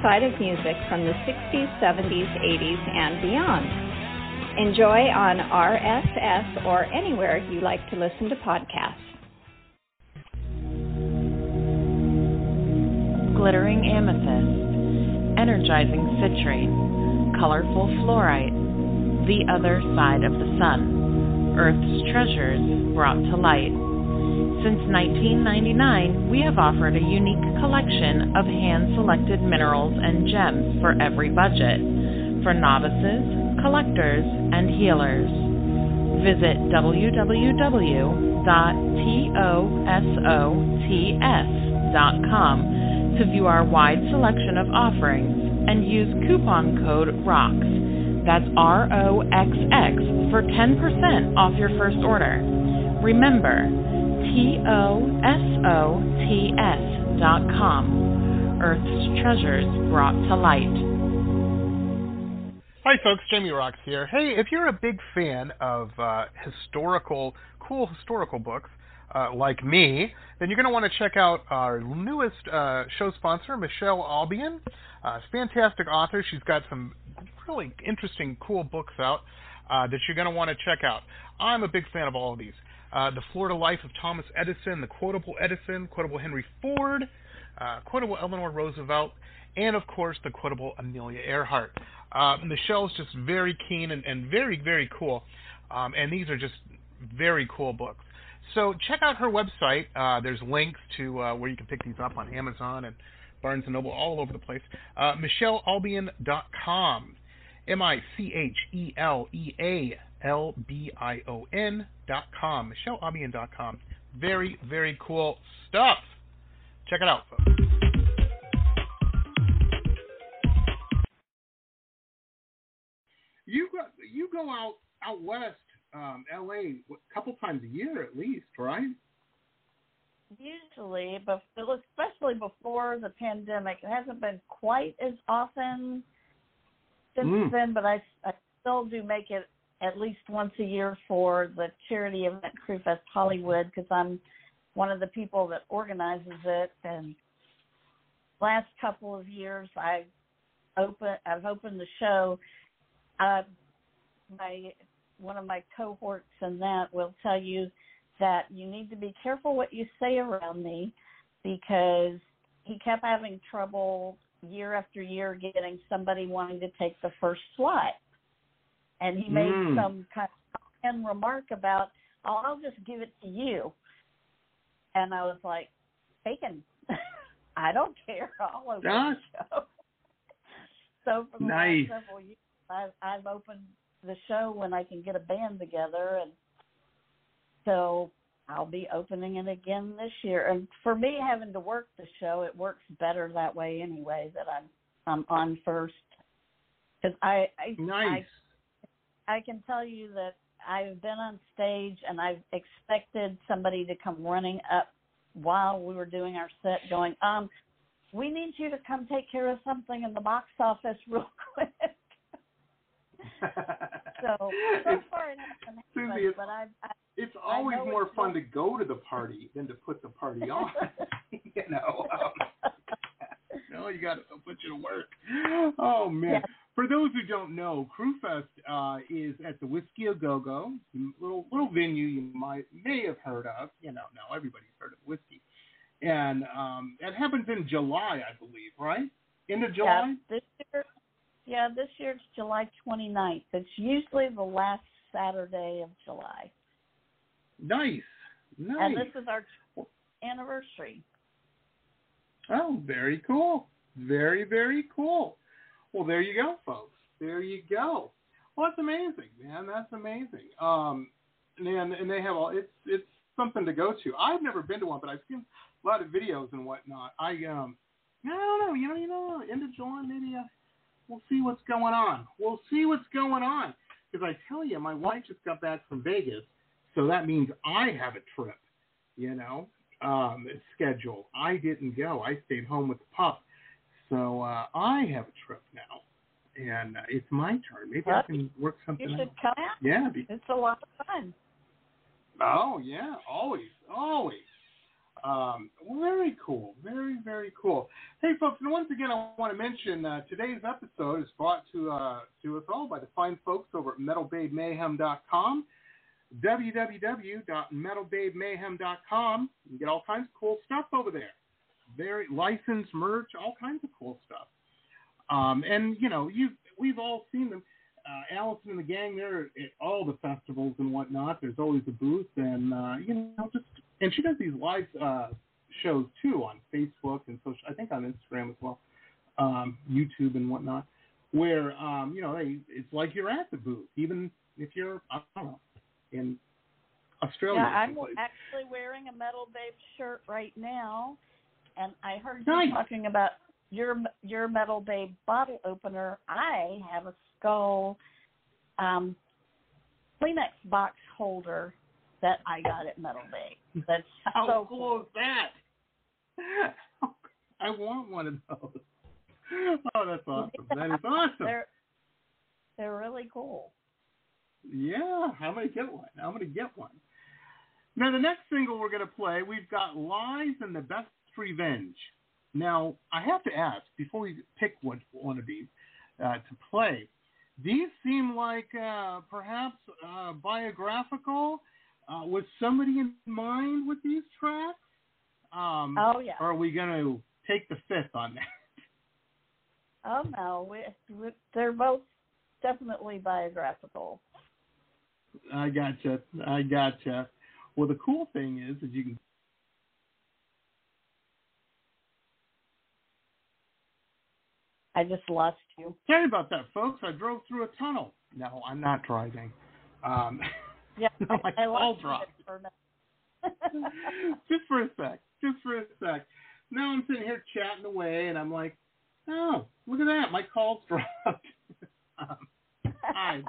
side of music from the 60s, 70s, 80s, and beyond. Enjoy on RSS or anywhere you like to listen to podcasts. Glittering amethyst, energizing citrine, colorful fluorite, the other side of the sun, Earth's treasures brought to light. Since 1999, we have offered a unique collection of hand selected minerals and gems for every budget, for novices, collectors, and healers. Visit www.tosots.com to view our wide selection of offerings and use coupon code ROXX. That's R O X X for 10% off your first order. Remember, T O S O T S dot com. Earth's treasures brought to light. Hi, folks. Jamie Roxx here. Hey, if you're a big fan of uh, historical, cool historical books uh, like me, then you're going to want to check out our newest uh, show sponsor, Michele Albion. Uh, fantastic author. She's got some really interesting, cool books out uh, that you're going to want to check out. I'm a big fan of all of these. Uh, the Florida Life of Thomas Edison, The Quotable Edison, Quotable Henry Ford, Quotable Eleanor Roosevelt, and of course the Quotable Amelia Earhart. Michelle's just very keen and, and very, very cool. Um, and these are just very cool books. So check out her website. Uh, there's links to uh, where you can pick these up on Amazon and Barnes & Noble, all over the place. Uh, MicheleAlbion.com. M-I-C-H-E-L-E-A-L-B-I-O-N dot com. MicheleAlbion.com. Very, very cool stuff. Check it out, folks. You go, you go out out west, um, L.A. a couple times a year at least, right? Usually, but especially before the pandemic, it hasn't been quite as often since Mm. then. But I, I still do make it at least once a year for the charity event Crewfest Hollywood because I'm one of the people that organizes it. And last couple of years, I open I've opened the show. Uh, my one of my cohorts in that will tell you that you need to be careful what you say around me because he kept having trouble year after year getting somebody wanting to take the first slot. And he made Mm. some kind of remark about, oh, I'll just give it to you. And I was like, taken. I don't care. I'll open the show. so for the Nice. last several years, I've, I've opened the show when I can get a band together. And so I'll be opening it again this year. And for me, having to work the show, it works better that way anyway. That I'm I'm on first because I I, Nice. I I can tell you that I've been on stage and I've expected somebody to come running up while we were doing our set, going, um, we need you to come take care of something in the box office real quick. So so it's, far it hasn't Suzy, happened, it's, but I, I it's always more fun to go to the party than to put the party on. you know. Um, no, you got to put you to work. Oh man. Yes. For those who don't know, Crewfest uh, is at the Whisky A Go Go, little little venue you might may have heard of. You know, now everybody's heard of Whisky, and um, it happens in July, I believe, right? End of July. Yeah, this year, yeah, this year it's July 29th. It's usually the last Saturday of July, Nice, nice. and this is our anniversary. Oh, very cool. Very, very cool. Well, there you go, folks. There you go. Well, that's amazing, man. That's amazing. Um, and and they have all. It's it's something to go to. I've never been to one, but I've seen a lot of videos and whatnot. I um, I don't know. You know, you know, end of July, maybe. Uh, we'll see what's going on. We'll see what's going on. Because I tell you, my wife just got back from Vegas, so that means I have a trip. You know, um, scheduled. I didn't go. I stayed home with the pup. So uh, I have a trip now, and uh, it's my turn. Maybe I can work something You out. should come out. Yeah. Be- It's a lot of fun. oh yeah. Always. Always. Um, very cool. Very very cool. Hey folks, and once again, I want to mention uh, today's episode is brought to uh, to us all by the fine folks over at MetalBabeMayhem.com. www.metalbabemayhem.com. You get all kinds of cool stuff over there. Very licensed merch, all kinds of cool stuff. Um, and you know, you we've all seen them. Uh, Allison and the gang, they're at all the festivals and whatnot. There's always a booth, and uh, you know, just and she does these live uh, shows too on Facebook and social. I think on Instagram as well, um, YouTube and whatnot, where um, you know, they, it's like you're at the booth, even if you're I don't know in Australia. Yeah, I'm someplace. actually wearing a Metal Babe shirt right now, and I heard Nice. you talking about your your Metal Babe bottle opener. I have a skull um, Kleenex box holder that I got at Metal Babe. That's How so cool is that? I want one of those. Oh, that's awesome. That is awesome. They're they're really cool. Yeah, I'm gonna get one. I'm gonna get one. Now the next single we're gonna play, we've got "Lies and the Best Revenge." Now I have to ask before we pick one one of these uh, to play. These seem like uh, perhaps uh, biographical. Uh, was somebody in mind with these tracks? Um, Oh yeah. Or are we gonna take the fifth on that? Oh no, we, we, they're both definitely biographical. I gotcha. I gotcha. Well, the cool thing is, is you can I just lost you. Sorry about that, folks. I drove through a tunnel. No, I'm not driving. Um, Yeah, my I call dropped. for just for a sec. Just for a sec. Now I'm sitting here chatting away, and I'm like, oh, look at that. My call's dropped. um, I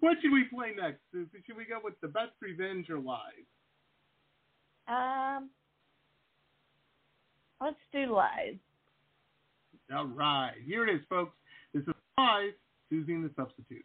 what should we play next, Suzy? Should we go with the best revenge or lies? Um, let's do lies. All right. Here it is, folks. This is lies. Suzy and the substitute.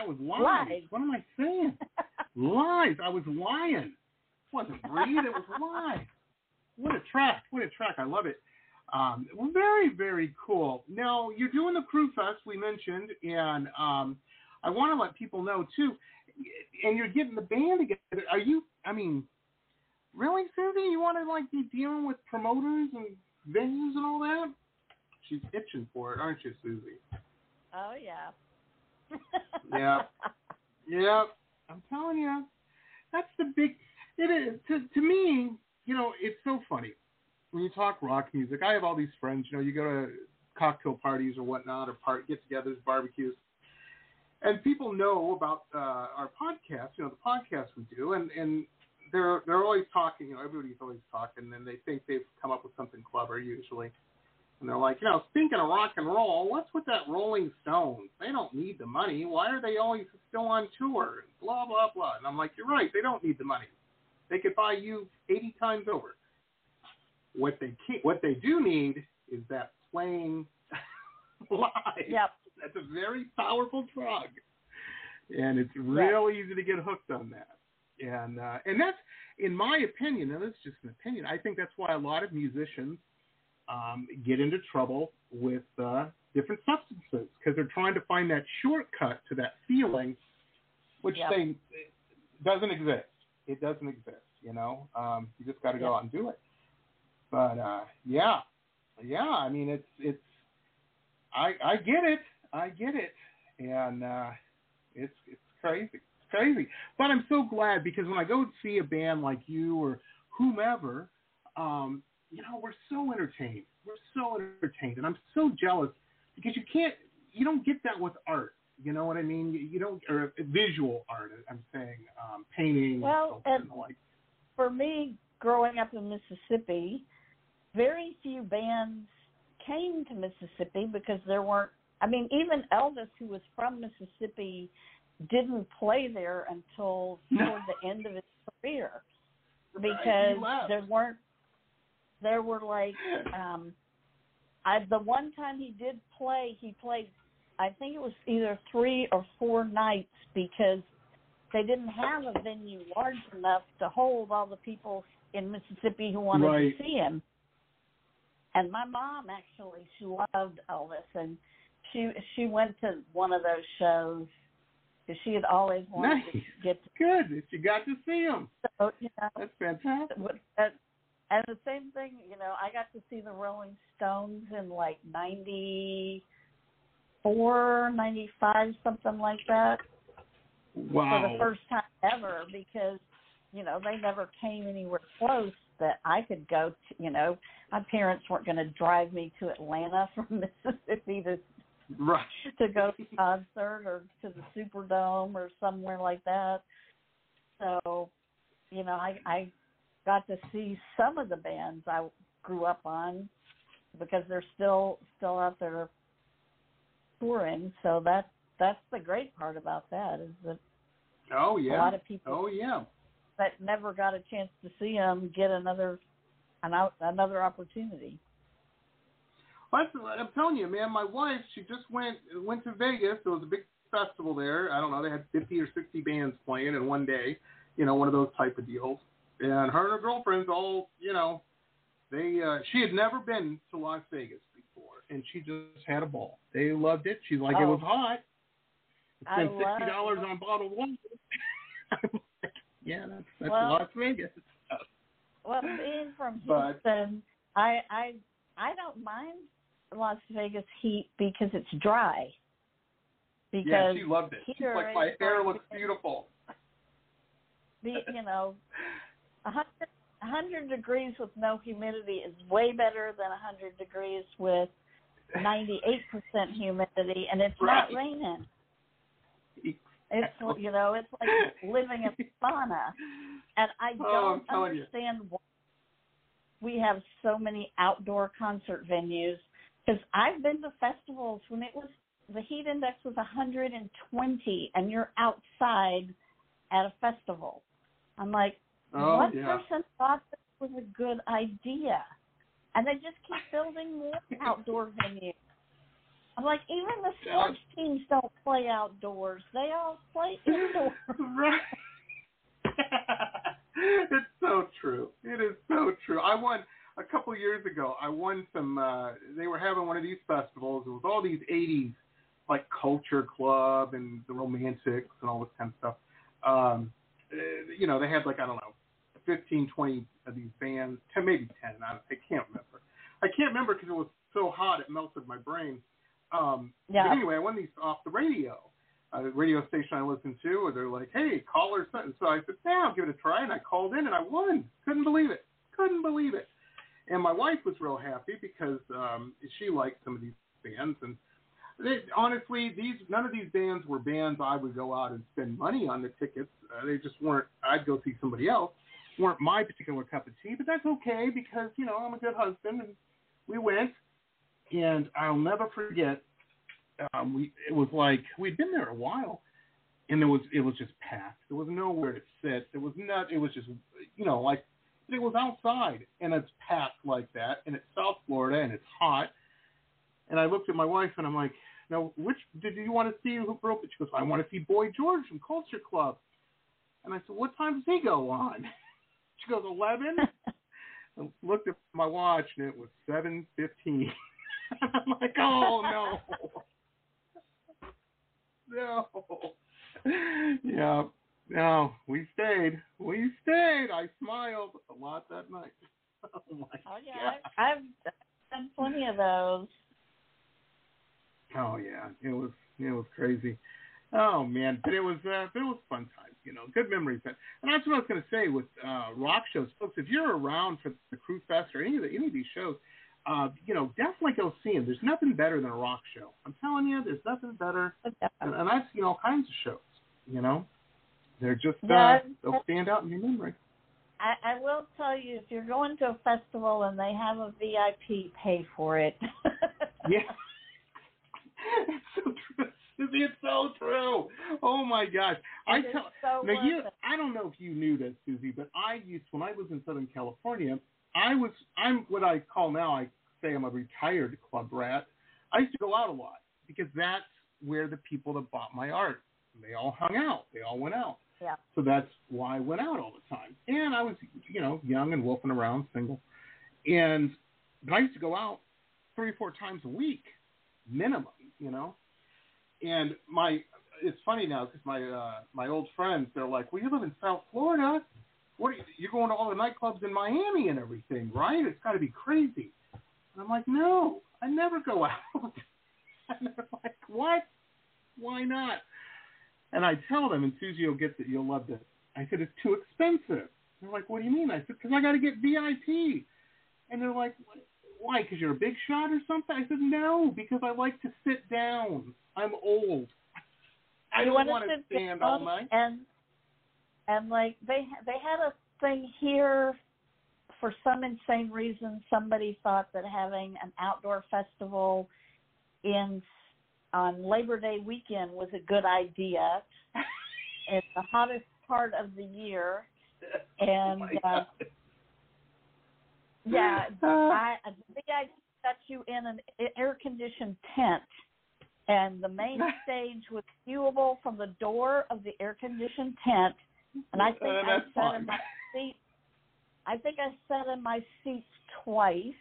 That was lies. Lies. What am I saying? lies. I was lying. It wasn't Bree. It was lies. What a track. What a track. I love it. Um, very, very cool. Now, you're doing the Crew Fest we mentioned, and um, I want to let people know, too, and you're getting the band together. Are you, I mean, really, Suzy? You want to, like, be dealing with promoters and venues and all that? She's itching for it, aren't you, Suzy? Oh yeah. Yeah. Yeah, I'm telling you, that's the big. It is to to me. You know, it's so funny when you talk rock music. I have all these friends. You know, you go to cocktail parties or whatnot, or part get-togethers, barbecues, and people know about uh, our podcast. You know, the podcast we do, and and they're they're always talking. You know, everybody's always talking, and they think they've come up with something clever usually. And they're like, you know, speaking of rock and roll, what's with that Rolling Stones? They don't need the money. Why are they always still on tour? Blah blah blah. And I'm like, you're right. They don't need the money. They could buy you 80 times over. What they can't, what they do need is that playing live. Yep. That's a very powerful drug, and it's real easy to get hooked on that. And uh, and that's, in my opinion, and it's just an opinion. I think that's why a lot of musicians um, get into trouble with uh, different substances because they're trying to find that shortcut to that feeling, which Yep. they doesn't exist. It doesn't exist. You know, um, you just got to go Yep. out and do it. But uh, yeah, yeah. I mean, it's it's. I I get it. I get it, and uh, it's it's crazy. It's crazy. But I'm so glad because when I go see a band like you or whomever, um, you know, we're so entertained. We're so entertained, and I'm so jealous because you can't, you don't get that with art. You know what I mean? You, you don't, or visual art. I'm saying, um, painting. Well, and and like. for me, growing up in Mississippi, very few bands came to Mississippi because there weren't. I mean, even Elvis, who was from Mississippi, didn't play there until toward the end of his career because left. there weren't. There were like, um, I the one time he did play, he played. I think it was either three or four nights because they didn't have a venue large enough to hold all the people in Mississippi who wanted Right. to see him. And my mom actually she loved Elvis, and she she went to one of those shows because she had always wanted Nice. to get to. Good. You got to see him. So you know, That's fantastic. what- and, the same thing, you know, I got to see the Rolling Stones in like ninety four, ninety five, something like that. Wow. for the first time ever because you know they never came anywhere close that I could go to. You know, my parents weren't going to drive me to Atlanta from Mississippi to Right. to go to a concert or to the Superdome or somewhere like that. So, you know, I I got to see some of the bands I grew up on because they're still still out there touring. So that that's the great part about that is that Oh yeah. a lot of people Oh yeah. that never got a chance to see them get another an out, another opportunity. Well, I'm telling you, man. My wife, she just went went to Vegas. There was a big festival there. I don't know. They had 50 or 60 bands playing in one day. You know, one of those type of deals. And her and her girlfriends all, you know, they uh, she had never been to Las Vegas before, and she just had a ball. They loved it. She's like, it was Oh. hot. I Spent sixty dollars on bottled water. Like, yeah, that's that's Well- Las Vegas. Well, being from But- Houston, I I I don't mind Las Vegas heat because it's dry. Because yeah, she loved it. She's like, my hair looks beautiful. the you know, a hundred a hundred degrees with no humidity is way better than a hundred degrees with ninety eight percent humidity, and it's Right. not raining. It's you know, it's like living in sauna, and I Oh, don't you. understand why we have so many outdoor concert venues. Because I've been to festivals when it was the heat index was 120, and you're outside at a festival. I'm like, Oh, what yeah. person thought this was a good idea? And they just keep building more outdoor venues. I'm like, even the sports teams don't play outdoors. They all play indoors. right. it's so true. It is so true. I won a couple years ago. I won some. uh They were having one of these festivals. It was all these '80s like Culture Club and the Romantics and all this kind of stuff. Um, uh, you know, they had like I don't know, 15, 20 of these bands, 10, maybe 10. I, I can't remember. I can't remember because it was so hot it melted my brain. Um, Yeah. But anyway, I won these off the radio. Uh, the radio station I listened to, and they're like, "Hey, call or something." So I said, "Yeah, I'll give it a try," and I called in and I won. Couldn't believe it. Couldn't believe it. And my wife was real happy because um, she liked some of these bands, and they, honestly, these none of these bands were bands I would go out and spend money on the tickets. Uh, they just weren't. I'd go see somebody else. Weren't my particular cup of tea, but that's okay because you know I'm a good husband, and we went. And I'll never forget. Um, we it was like we'd been there a while, and there was it was just packed. There was nowhere to sit. There was not. It was just you know like it was outside, and it's packed like that, and it's South Florida, and it's hot. And I looked at my wife, and I'm like, "Now, which did you want to see? Who broke it?" She goes, "I want to see Boy George from Culture Club." And I said, "What time does he go on?" She goes, 11? I looked at my watch, and it was 7:15. I'm like, "Oh no." No. Yeah. No, we stayed. We stayed. I smiled a lot that night. Oh my Oh yeah, I've, I've done plenty of those. Oh yeah, it was it was crazy. Oh man, but it was uh, but it was fun times, you know, good memories. And and that's what I was going to say with uh, rock shows, folks. If you're around for the Crew Fest or any of the, any of these shows, uh, you know, definitely go see them. There's nothing better than a rock show. I'm telling you, there's nothing better, and, and that's you know all kinds of shows. You know, they're just Yeah, uh, they'll stand out in your memory. I, I will tell you, if you're going to a festival and they have a VIP, pay for it. Yeah. it's so true. Suzy, It's so true. Oh my gosh. I tell so now you. I don't know if you knew this, Suzy, but I used when I was in Southern California, I was I'm what I call now I say I'm a retired club rat. I used to go out a lot because that's where the people that bought my art. They all hung out. They all went out. Yeah. So that's why I went out all the time. And I was, you know, young and wolfing around, single. And but I used to go out three or four times a week, minimum, you know. And my, it's funny now because my uh, my old friends, they're like, "Well, you live in South Florida. What are you, you're going to all the nightclubs in Miami and everything, right? It's got to be crazy." And I'm like, "No, I never go out." and they're like, "What? Why not?" And I tell them, and Suzy will get that. You'll love this. I said it's too expensive. They're like, "What do you mean?" I said, "Because I got to get VIP." And they're like, "Why? Because you're a big shot or something?" I said, "No, because I like to sit down. I'm old. I You don't want to stand all night." And and like they they had a thing here for some insane reason. Somebody thought that having an outdoor festival in on Labor Day weekend was a good idea. it's the hottest part of the year, and Oh uh. Yeah, Uh, I I think I got you in an air conditioned tent, and the main stage was viewable from the door of the air conditioned tent. And I think Uh, I sat fine. in my seat. I think I sat in my seat twice.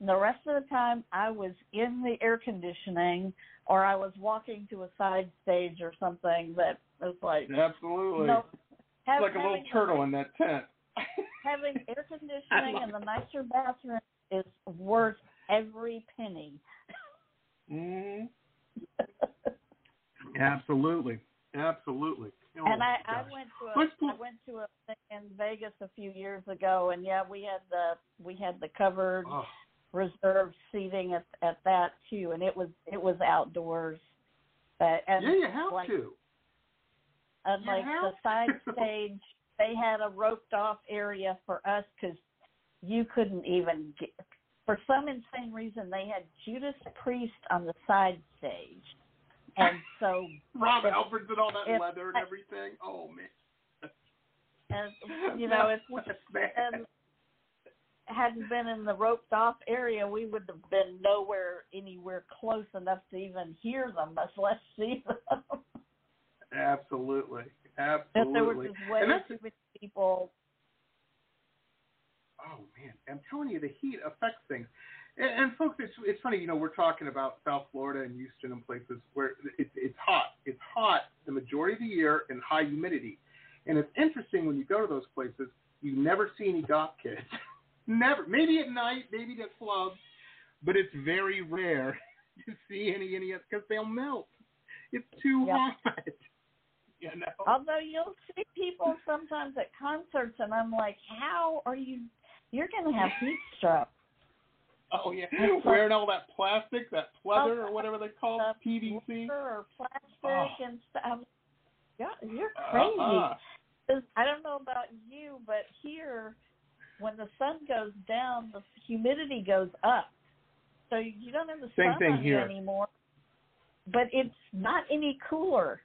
And the rest of the time, I was in the air conditioning, or I was walking to a side stage or something that was like Absolutely. no, it's like a little turtle in that tent. Having air conditioning and the nicer bathroom is worth every penny. mm Absolutely. Absolutely. Oh, and I, I went to a I went to a thing in Vegas a few years ago, and yeah, we had the we had the covered Oh, reserved seating at at that too, and it was it was outdoors. Uh, and yeah, you have like, to. And You like the side to. stage, they had a roped off area for us because you couldn't even get. For some insane reason, they had Judas Priest on the side stage, and so Rob Halford's and all that if- leather and everything. Oh man. and you know if we and hadn't been in the roped off area, we would have been nowhere anywhere close enough to even hear them, much less see them. Absolutely, If there absolutely. just way too many people. Oh man, I'm telling you, the heat affects things. And, and folks, it's it's funny, you know, we're talking about South Florida and Houston and places where it's it's hot. It's hot the majority of the year and high humidity. And it's interesting when you go to those places, you never see any goth kids. never. Maybe at night, maybe at clubs, but it's very rare to see any any because they'll melt. It's too Yep. hot. You know. Although you'll see people sometimes at concerts, and I'm like, how are you? You're going to have heat stroke. Oh yeah, wearing all that plastic, that pleather or whatever they call it, PVC. Or plastic Oh. and stuff. Yeah, you're uh-huh. crazy. Uh-uh. 'Cause I don't know about you, but here, when the sun goes down, the humidity goes up. So you don't have the Same sun thing here. anymore. But it's not any cooler.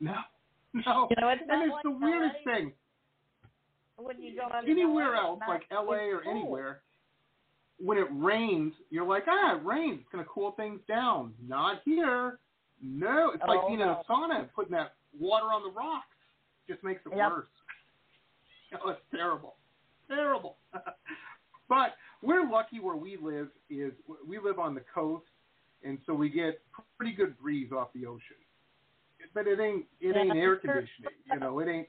No, no. You know, it's and it's like the weirdest LA. thing. When you go Anywhere else, like LA or cool. anywhere, when it rains, you're like, ah, it rains. It's going to cool things down. Not here. No, it's like Oh, being in a sauna and putting that water on the rocks. Just makes it Yep. worse. Oh, it's terrible. Terrible. but we're lucky where we live is we live on the coast, and so we get pretty good breeze off the ocean. But it ain't it ain't air conditioning, you know. It ain't.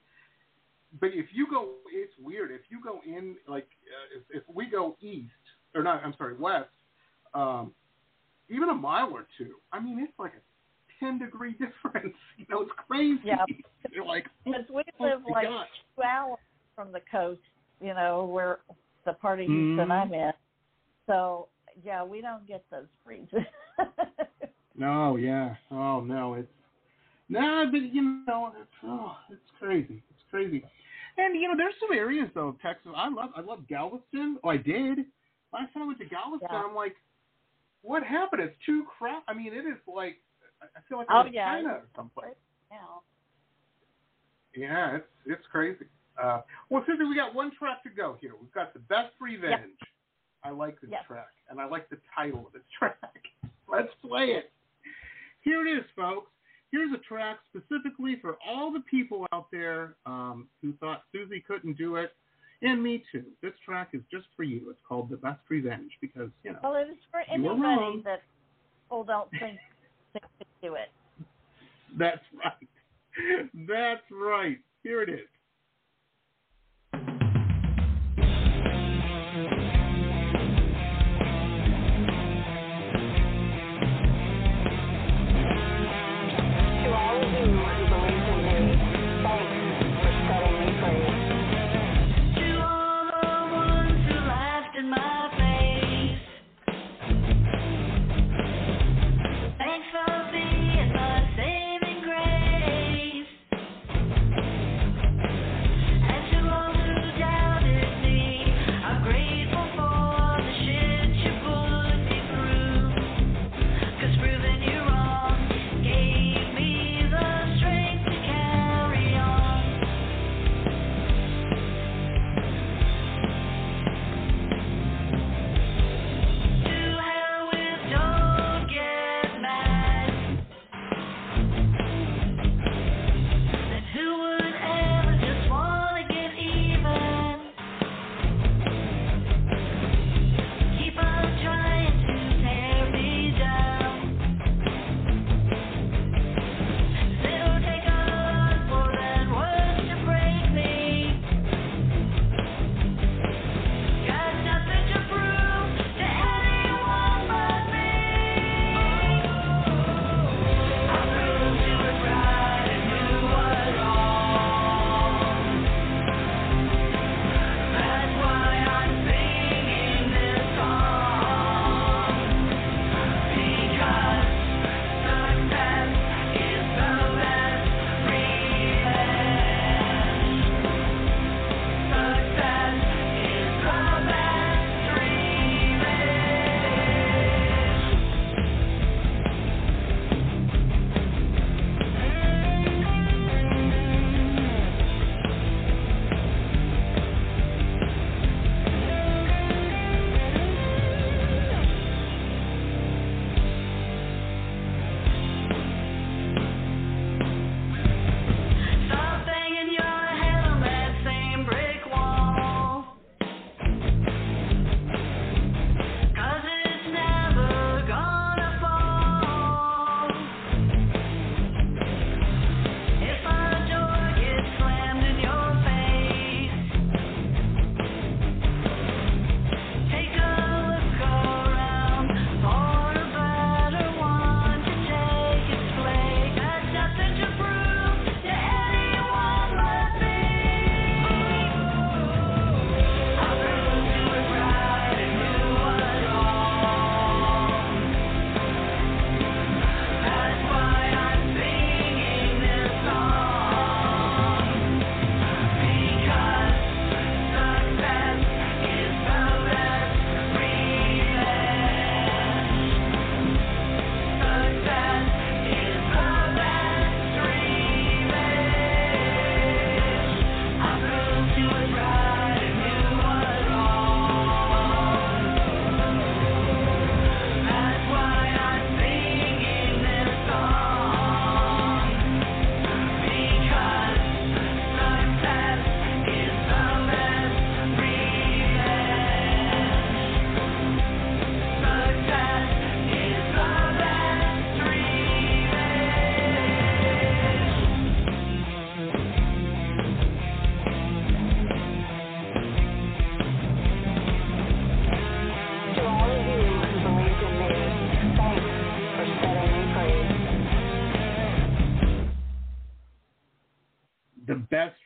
But if you go, it's weird. If you go in, like uh, if, if we go east or not, I'm sorry, west, um, even a mile or two. I mean, it's like a ten degree difference. You know, it's crazy. Yeah. You're like, Because we oh live like gosh. two hours from the coast, you know, where the part of Mhm. Houston I'm in. So yeah, we don't get those freezes. No, yeah. Oh no, it's no, but you know, it's oh, it's crazy. It's crazy. And you know, there's some areas though of Texas. I love I love Galveston. Oh, I did. Last time I went to Galveston, Yeah. I'm like, what happened? It's too crap. I mean, it is like I feel like Oh, I'm in yeah. China or someplace. now. Yeah, it's it's crazy. Uh, well, Susan, we got one track to go here. We've got the best revenge. I like this Yes. track, and I like the title of this track. Let's play it. Here it is, folks. Here's a track specifically for all the people out there um, who thought Suzy couldn't do it, and me too. This track is just for you. It's called "The Best Revenge" because you know. Well, it is for anybody that people don't think they could do it. That's right. That's right. Here it is.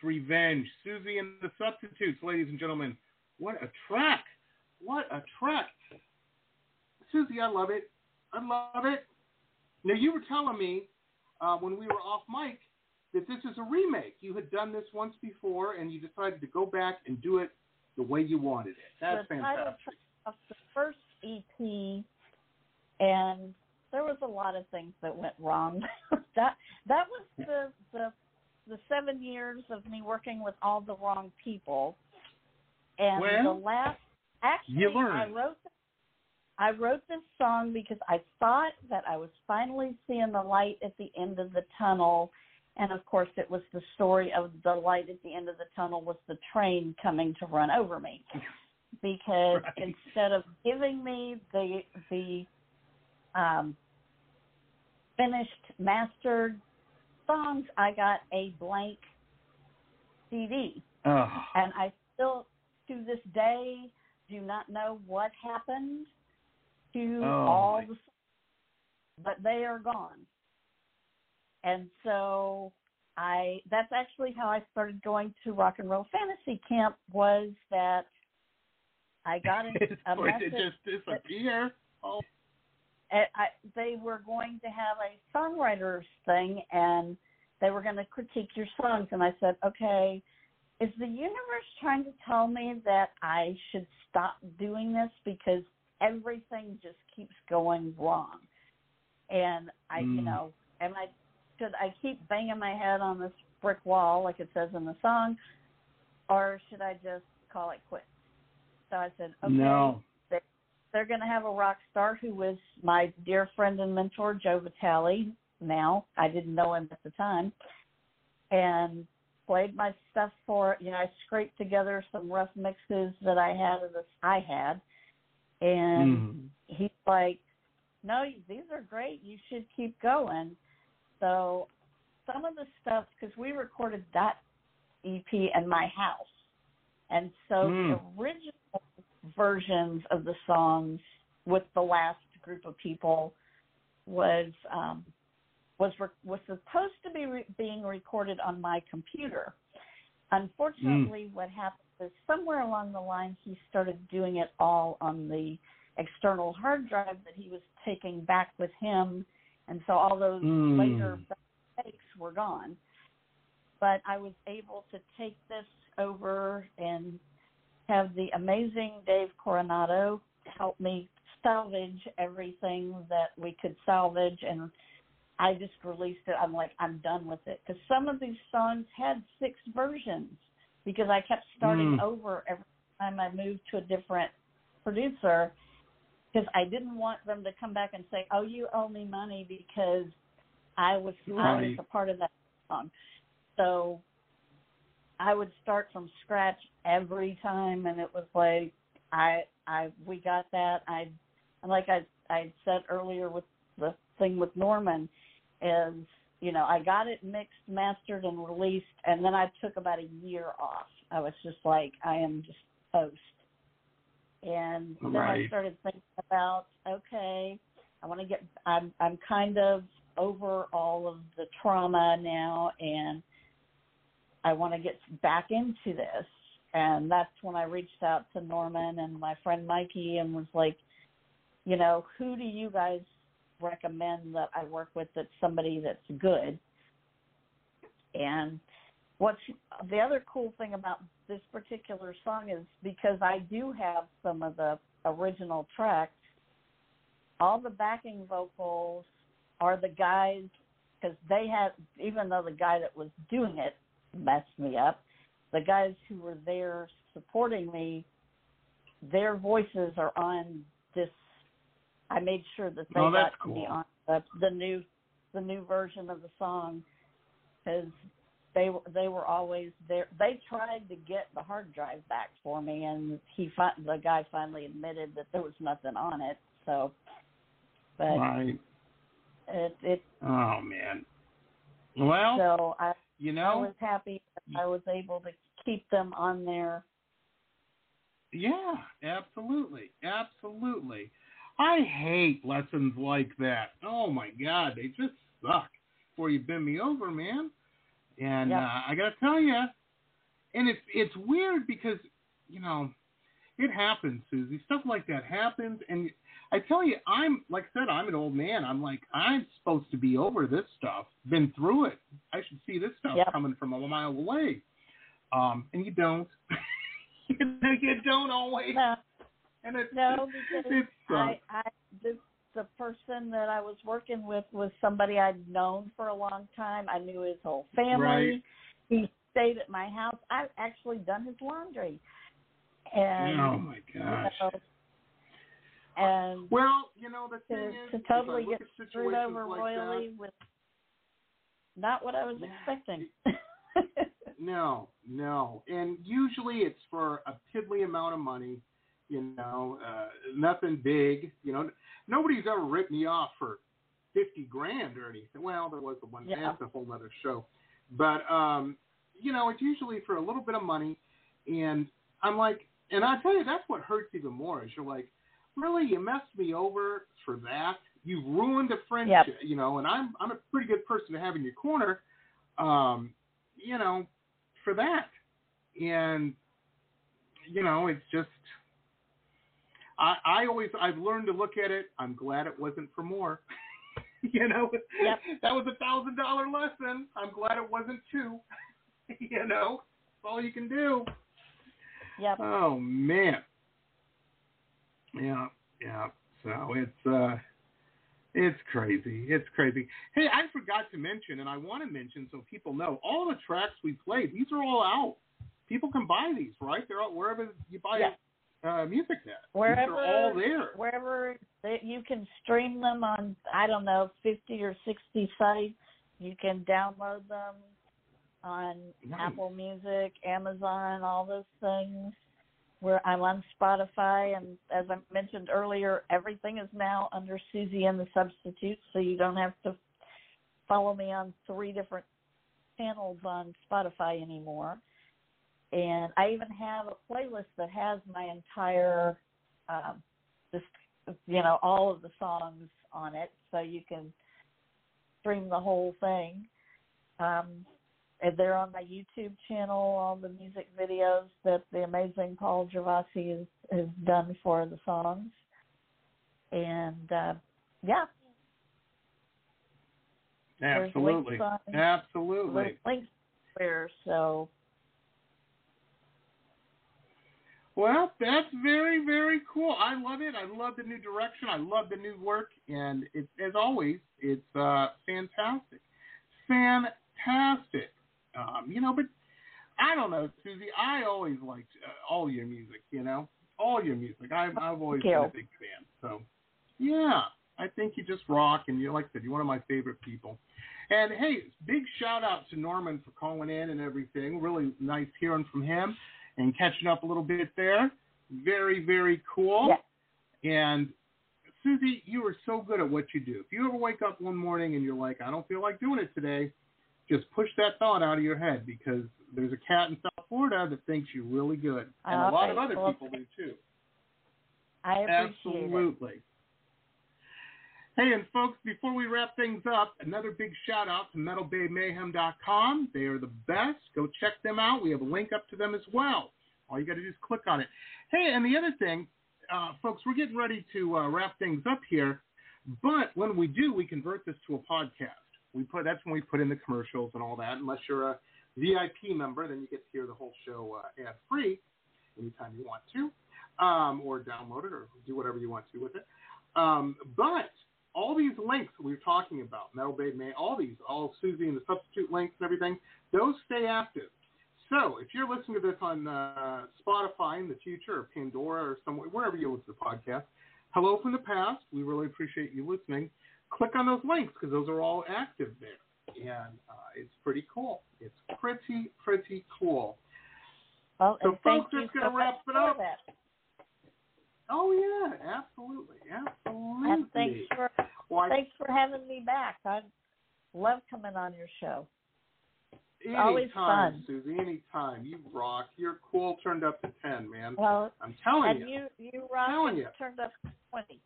Revenge, Suzy and the Substitutes, ladies and gentlemen. What a track! What a track! Suzy, I love it. I love it. Now, you were telling me uh, when we were off mic that this is a remake. You had done this once before, and you decided to go back and do it the way you wanted it. That's the fantastic. of the first EP, and there was a lot of things that went wrong. that that was the the the seven years of me working with all the wrong people, and Well, the last actually you I wrote I wrote this song because I thought that I was finally seeing the light at the end of the tunnel. And of course, it was the story of the light at the end of the tunnel was the train coming to run over me. Because Right. instead of giving me the the um, finished mastered songs, I got a blank CD, Oh. Ah. and I still to this day do not know what happened to Oh, all my- the but they are gone. And so I that's actually how I started going to rock and roll fantasy camp was that I got a to message just disappear. Oh. I, I, they were going to have a songwriters thing and they were going to critique your songs and I said, "Okay, is the universe trying to tell me that I should stop doing this because everything just keeps going wrong?" And I, you Mm. know, and I should I keep banging my head on this brick wall like it says in the song or should I just call it quits? So I said, "Okay, No. They, they're going to have a rock star who was my dear friend and mentor, Joe Vitale. Now I didn't know him at the time, and played my stuff for. You know, I scraped together some rough mixes that I had of this I had, and Mm. he's like, "No, these are great. You should keep going." So some of the stuff because we recorded that EP in my house, and so the Mm. original versions of the songs with the last group of people was um, was re- was supposed to be re- being recorded on my computer. Unfortunately, what happened is somewhere along the line he started doing it all on the external hard drive that he was taking back with him, and so all those Mm. later takes were gone. But I was able to take this over and have the amazing Dave Coronado help me salvage everything that we could salvage and I just released it. I'm like, I'm done with it. Because some of these songs had six versions because I kept starting Mm. over every time I moved to a different producer because I didn't want them to come back and say, "Oh, you owe me money because I was I was a part of that song." So I would start from scratch every time, and it was like I I we got that. I like I I said earlier with the thing with Norman is you know I got it mixed, mastered, and released, and then I took about a year off. I was just like I am just toast. And then I started thinking about okay, I want to get I'm I'm kind of over all of the trauma now and I want to get back into this. And that's when I reached out to Norman and my friend Mikey and was like, you know, who do you guys recommend that I work with that's somebody that's good? And what's the other cool thing about this particular song is because I do have some of the original tracks, all the backing vocals are the guys because they had even though the guy that was doing it messed me up, the guys who were there supporting me, their voices are on this. I made sure that they Oh, got that's to be on the, the new the new version of the song because they they were always there. They tried to get the hard drive back for me, and he fi- the guy finally admitted that there was nothing on it. So, but Right. it it Oh man. Well, so I you know, I was happy I was able to keep them on there. yeah, absolutely, absolutely. I hate lessons like that. Oh my god, they just suck. Before you bend me over, man. And Yep. uh, I gotta tell you, and it's it's weird because you know it happens, Suzy. Stuff like that happens, and I tell you, I'm like I said, I'm an old man. I'm like I'm supposed to be over this stuff, been through it. I should see this stuff Yep. coming from a mile away, um, and you don't. you, know, you don't always. No, And it's, no, because it I. I the the person that I was working with was somebody I'd known for a long time. I knew his whole family. Right. He stayed at my house. I've actually done his laundry. And oh my gosh. you know, and Well, you know the to, thing is, to totally get screwed over like royally that, with not what I was expecting. No, no. And usually it's for a piddly amount of money, you know, uh, nothing big. You know, nobody's ever ripped me off for 50 grand or anything. Well, there was the one, Yeah. that's a whole other show. But, um, you know, it's usually for a little bit of money. And I'm like, and I tell you, that's what hurts even more is you're like, really, you messed me over for that? You've ruined a friendship, you know, and I'm, I'm a pretty good person to have in your corner. Um, you know, for that. And you know, it's just I I always I've learned to look at it. I'm glad it wasn't for more. you know, Yep. that was a thousand dollar lesson. I'm glad it wasn't two. you know, that's all you can do. yep. Oh man. Yeah, yeah. So it's uh it's crazy. It's crazy. Hey, I forgot to mention and I want to mention so people know all the tracks we played, these are all out. People can buy these, right? They're out wherever you buy Yeah. uh music net. Wherever these are all there. wherever that you can stream them on I don't know, fifty or sixty sites. You can download them on Nice. Apple Music, Amazon, all those things. Where I'm on Spotify and as I mentioned earlier, everything is now under Suzy and the Substitute, so you don't have to follow me on three different channels on Spotify anymore. And I even have a playlist that has my entire um just you know, all of the songs on it so you can stream the whole thing. Um and they're on my YouTube channel, all the music videos that the amazing Paul Gervasi has, has done for the songs. And uh yeah, Absolutely. on- Absolutely. links there, so Well, that's very, very cool. I love it. I love the new direction. I love the new work, and it's as always, it's uh, fantastic, fantastic. Um, you know, but I don't know, Suzy. I always liked uh, all your music. You know, all your music. I've I've always been a big fan. So, yeah, I think you just rock, and you like I said, you're one of my favorite people. And hey, big shout out to Norman for calling in and everything. Really nice hearing from him and catching up a little bit there. Very, very cool. Yeah. And Suzy, you are so good at what you do. If you ever wake up one morning and you're like, I don't feel like doing it today, just push that thought out of your head because there's a cat in South Florida that thinks you're really good. And a lot of other well, people do too. I appreciate it. Absolutely. Hey, and folks, before we wrap things up, another big shout out to MetalBabeMayhem.com. They are the best. Go check them out. We have a link up to them as well. All you got to do is click on it. Hey, and the other thing, uh, folks, we're getting ready to uh, wrap things up here. But when we do, we convert this to a podcast. We put that's when we put in the commercials and all that. Unless you're a VIP member, then you get to hear the whole show uh, ad free anytime you want to, um, or download it, or do whatever you want to with it. Um, but all these links were talking about, Metal Babe May, all these, all Suzy and the substitute links and everything, those stay active. So if you're listening to this on uh, Spotify in the future, or Pandora, or somewhere, wherever you listen to podcasts, hello from the past. We really appreciate you listening. Click on those links because those are all active there, and uh, it's pretty cool. It's pretty, pretty cool. Well, So, folks, that's gonna so wrap it up. That. Oh yeah, absolutely, absolutely. And thanks for Why, thanks for having me back. I love coming on your show. anytime, always fun. Suzy. Anytime. You rock. You're cool. Turned up to ten, man. Well, I'm telling and you. you you rock telling and you. turned up to twenty.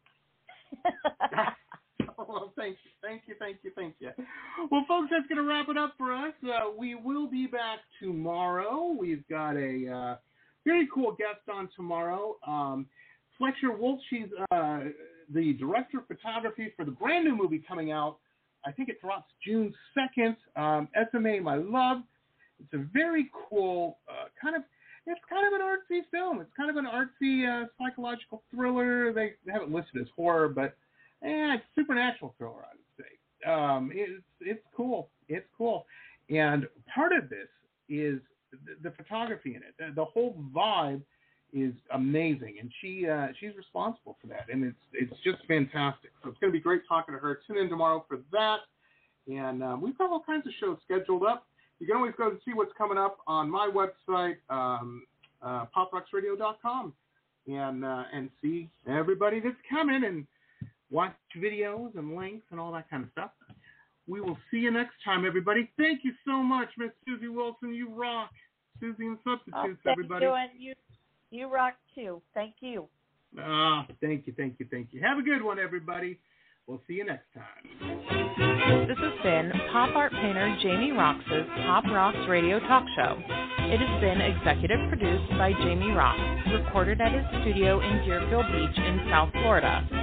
well, thank you, thank you, thank you, thank you. Well, folks, that's going to wrap it up for us. Uh, we will be back tomorrow. We've got a uh, very cool guest on tomorrow. Um, Fletcher Wolf, she's uh, the director of photography for the brand new movie coming out. I think it drops June 2nd. Um, SMA, My Love. It's a very cool uh, kind of it's kind of an artsy film. It's kind of an artsy uh, psychological thriller. They have it listed as horror, but eh, it's supernatural thriller, I would say. Um, it's it's cool. It's cool, and part of this is the, the photography in it. The, the whole vibe is amazing, and she uh, she's responsible for that, and it's it's just fantastic. So it's going to be great talking to her. Tune in tomorrow for that, and um, we've got all kinds of shows scheduled up. You can always go and see what's coming up on my website, um, uh, poprocksradio.com, and uh, and see everybody that's coming and watch videos and links and all that kind of stuff. We will see you next time, everybody. Thank you so much, Miss Suzy Wilson. You rock. Suzy and Substitutes, oh, thank everybody. You, and you, you rock too. Thank you. Ah, thank you, thank you, thank you. Have a good one, everybody. We'll see you next time. This has been pop art painter Jamie Roxx's Pop Rocks Radio Talk Show. It has been executive produced by Jamie Roxx, recorded at his studio in Deerfield Beach in South Florida.